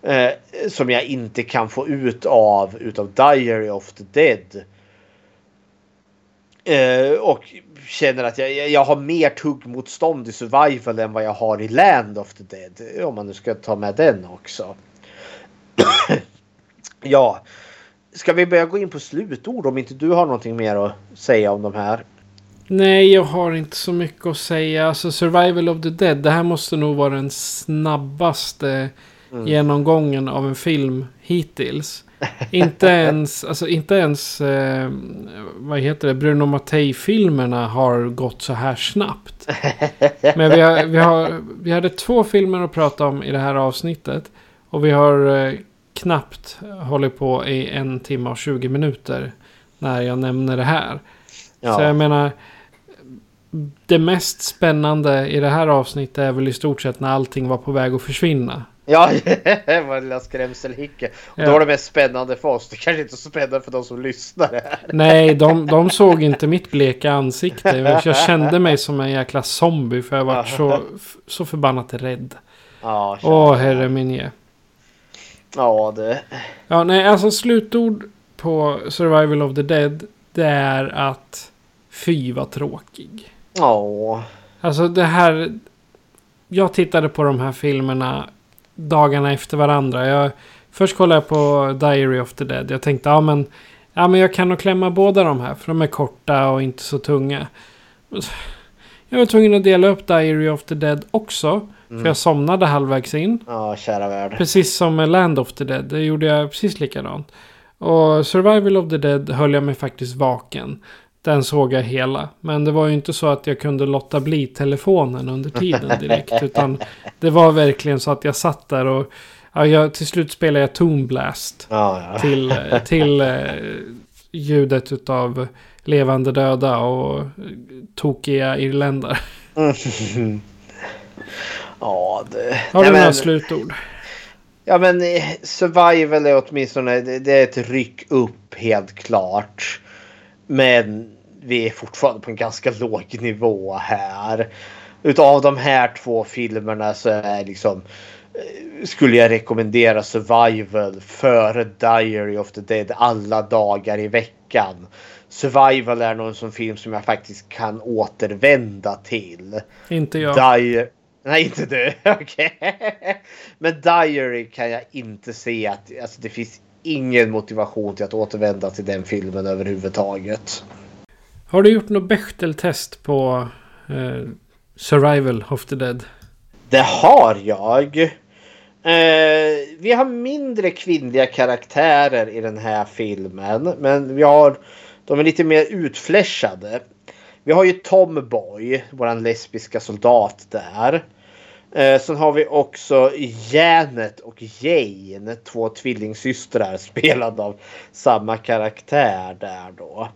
Eh, som jag inte kan få ut av utav Diary of the Dead. Eh, och känner att jag, jag har mer tuggmotstånd i survival än vad jag har i Land of the Dead. Om man nu ska ta med den också. ja, ska vi börja gå in på slutord om inte du har någonting mer att säga om de här? Nej, jag har inte så mycket att säga. Alltså Survival of the Dead, det här måste nog vara den snabbaste mm. genomgången av en film hittills. Inte ens, alltså inte ens, eh, vad heter det, Bruno Mattei-filmerna har gått så här snabbt. Men vi, har, vi, har, vi hade två filmer att prata om i det här avsnittet. Och vi har eh, knappt hållit på i en timme och 20 minuter när jag nämner det här. Ja. Så jag menar, det mest spännande i det här avsnittet är väl i stort sett när allting var på väg att försvinna. Ja, det var lilla skrämselhicke. Och Ja. då var det mest spännande för oss. Det kanske inte är så spännande för de som lyssnar här. Nej, de, de såg inte mitt bleka ansikte. Jag kände mig som en jäkla zombie för jag var så, så förbannat rädd. Ja, Åh, herre min ge. Ja, det... Ja, nej, alltså slutord på Survival of the Dead. Det är att fy vad tråkig. Ja. Alltså det här. Jag tittade på de här filmerna dagarna efter varandra. Jag, först kollade jag på Diary of the Dead. Jag tänkte ja men, ja men jag kan nog klämma båda de här. För de är korta och inte så tunga. Jag var tvungen att dela upp Diary of the Dead också. Mm. För jag somnade halvvägs in. Ja, kära värld. Precis som med Land of the Dead. Det gjorde jag precis likadant. Och Survival of the Dead höll jag mig faktiskt vaken. Den såg jag hela. Men det var ju inte så att jag kunde låta bli telefonen under tiden direkt. utan det var verkligen så att jag satt där och ja, jag, till slut spelade jag Tomb Blast. Ja, ja. Till, till eh, ljudet utav levande döda och eh, tokiga irländare. Mm. Ja, det... Har du Nej, några men- slutord? Ja men eh, survival är åtminstone det är ett ryck upp helt klart. Men vi är fortfarande på en ganska låg nivå här. Utav de här två filmerna så är liksom eh, skulle jag rekommendera survival före Diary of the Dead alla dagar i veckan. Survival är nog en sån film som jag faktiskt kan återvända till. Inte jag. Diary... Nej, inte du. Okej. Men Diary kan jag inte se att alltså, det finns ingen motivation till att återvända till den filmen överhuvudtaget. Har du gjort något Bechteltest på eh, Survival of the Dead? Det har jag. Eh, vi har mindre kvinnliga karaktärer i den här filmen. Men vi har, de är lite mer utfläschade. Vi har ju Tomboy, våran lesbiska soldat där. Eh, sen har vi också Janet och Jane, två tvillingsystrar spelade av samma karaktär där då.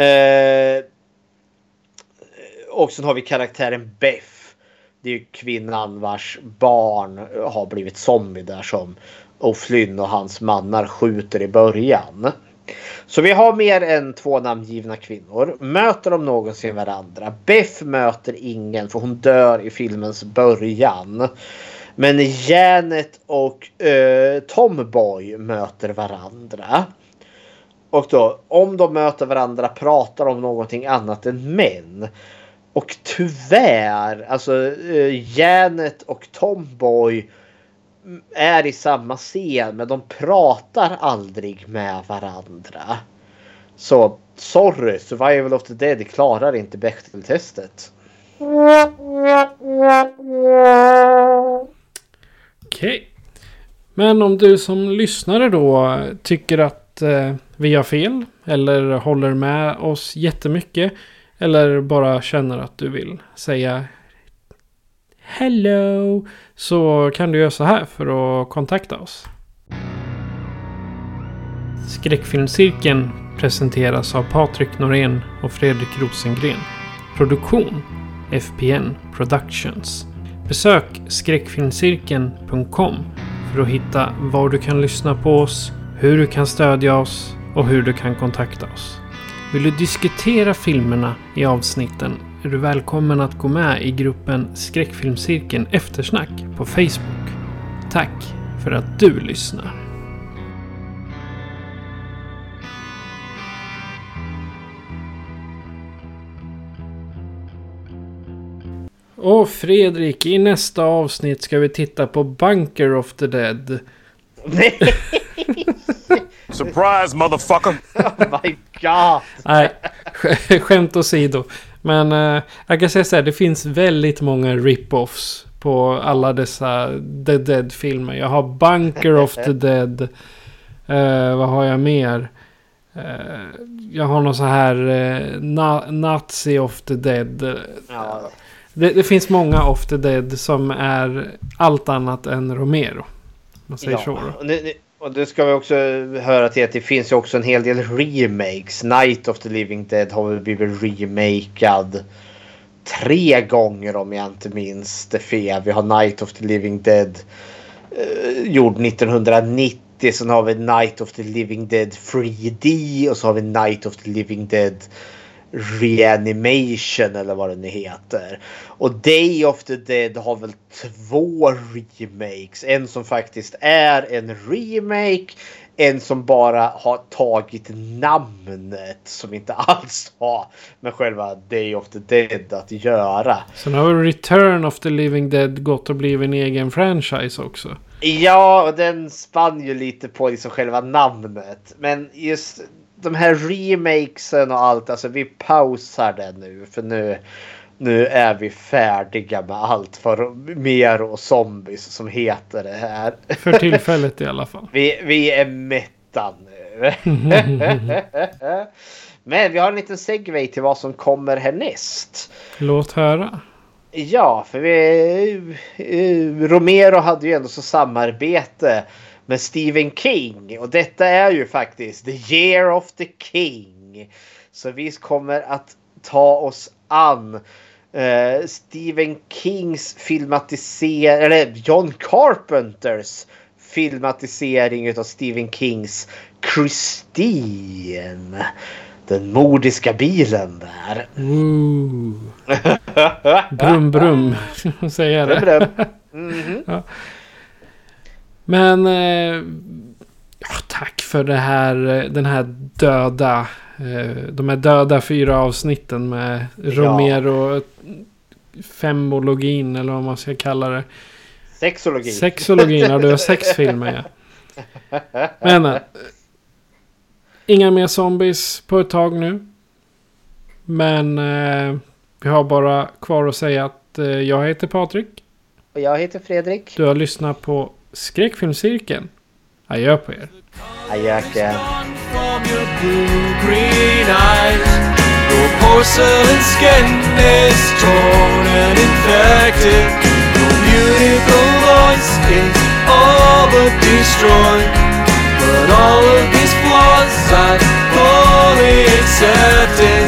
Eh, och sen har vi karaktären Beth. Det är ju kvinnan vars barn har blivit zombie där som O'Flynn och hans mannar skjuter i början. Så vi har mer än två namngivna kvinnor. Möter de någonsin varandra? Beth möter ingen för hon dör i filmens början. Men Janet och eh, Tomboy möter varandra. Och då om de möter varandra pratar de om någonting annat än män. Och tyvärr, alltså eh, Janet och Tomboy är i samma scen men de pratar aldrig med varandra. Så sorry, Survival of the Dead klarar inte Bechdel-testet. Okej. Men om du som lyssnare då tycker att eh, vi har fel eller håller med oss jättemycket eller bara känner att du vill säga Hello! Så kan du göra så här för att kontakta oss. Skräckfilmscirkeln presenteras av Patrik Norén och Fredrik Rosengren. Produktion FPN Productions. Besök skräckfilmscirkeln.com för att hitta var du kan lyssna på oss, hur du kan stödja oss och hur du kan kontakta oss. Vill du diskutera filmerna i avsnitten är du välkommen att gå med i gruppen Skräckfilmscirkeln Eftersnack på Facebook. Tack för att du lyssnar. Och Fredrik, i nästa avsnitt ska vi titta på Bunker of the Dead. Surprise, motherfucker! oh my god! Nej, sk- skämt åsido. Men eh, jag kan säga så här, det finns väldigt många rip-offs på alla dessa The Dead-filmer. Jag har Bunker of the Dead. Eh, vad har jag mer? Eh, jag har någon så här uh, na Nazi of the Dead. Ja. Det, det, finns många of the Dead som är allt annat än Romero. Om man säger Ja, så. Och det, och det ska vi också höra till att det finns ju också en hel del remakes. Night of the Living Dead har väl blivit remakad tre gånger om jag inte minns det fel. Vi har Night of the Living Dead eh, gjord 1990. Sen har vi Night of the Living Dead 3D och så har vi Night of the Living Dead Reanimation eller vad det nu heter. Och Day of the Dead har väl två remakes. En som faktiskt är en remake. En som bara har tagit namnet som inte alls har med själva Day of the Dead att göra. Sen har Return of the Living Dead gått och blivit en egen franchise också. Ja, och den spann ju lite på liksom själva namnet. Men just de här remakesen och allt, alltså vi pausar det nu. För nu, nu är vi färdiga med allt för mer och zombies som heter det här. För tillfället i alla fall. Vi, vi är mätta nu. Men vi har en liten segway till vad som kommer härnäst. Låt höra. Ja, för vi, eh, Romero hade ju ändå så samarbete med Stephen King. Och detta är ju faktiskt The Year of the King. Så vi kommer att ta oss an eh, Stephen Kings filmatisering, eller John Carpenters filmatisering av Stephen Kings Christine. Den mordiska bilen där. Ooh. Brum brum. Säger det. Brum, brum. Mhm. ja. Men eh, ja, tack för det här, eh, den här döda, eh, de här döda fyra avsnitten med Romero femologin eller vad man ska kalla det. Sexologi. Sexologin, ja du har sex filmer ja. Men inga mer zombies på ett tag nu. Men eh, vi har bara kvar att säga att eh, jag heter Patrik. Och jag heter Fredrik. Du har lyssnat på Skräckfilmscirkeln. Adjö på er. Adjöken. from your blue green eyes. Your porcelain skin is torn and infected. Your beautiful voice is all but destroyed. But all of these flaws I fully accepted.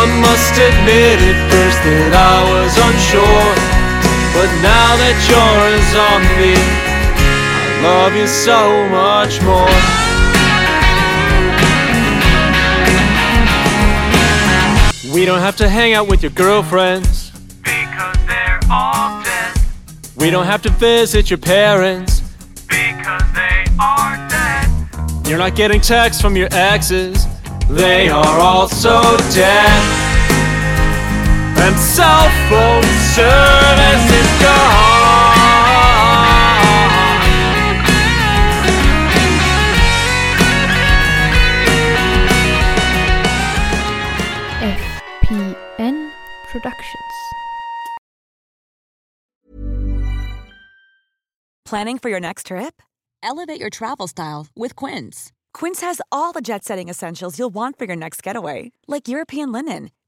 I must admit at first that I was unsure. But now that you're a zombie, I love you so much more. We don't have to hang out with your girlfriends. Because they're all dead. We don't have to visit your parents. Because they are dead. You're not getting texts from your exes. They are also dead. And cell phone service is gone. FPN Productions. Planning for your next trip? Elevate your travel style with Quince. Quince has all the jet setting essentials you'll want for your next getaway, like European linen,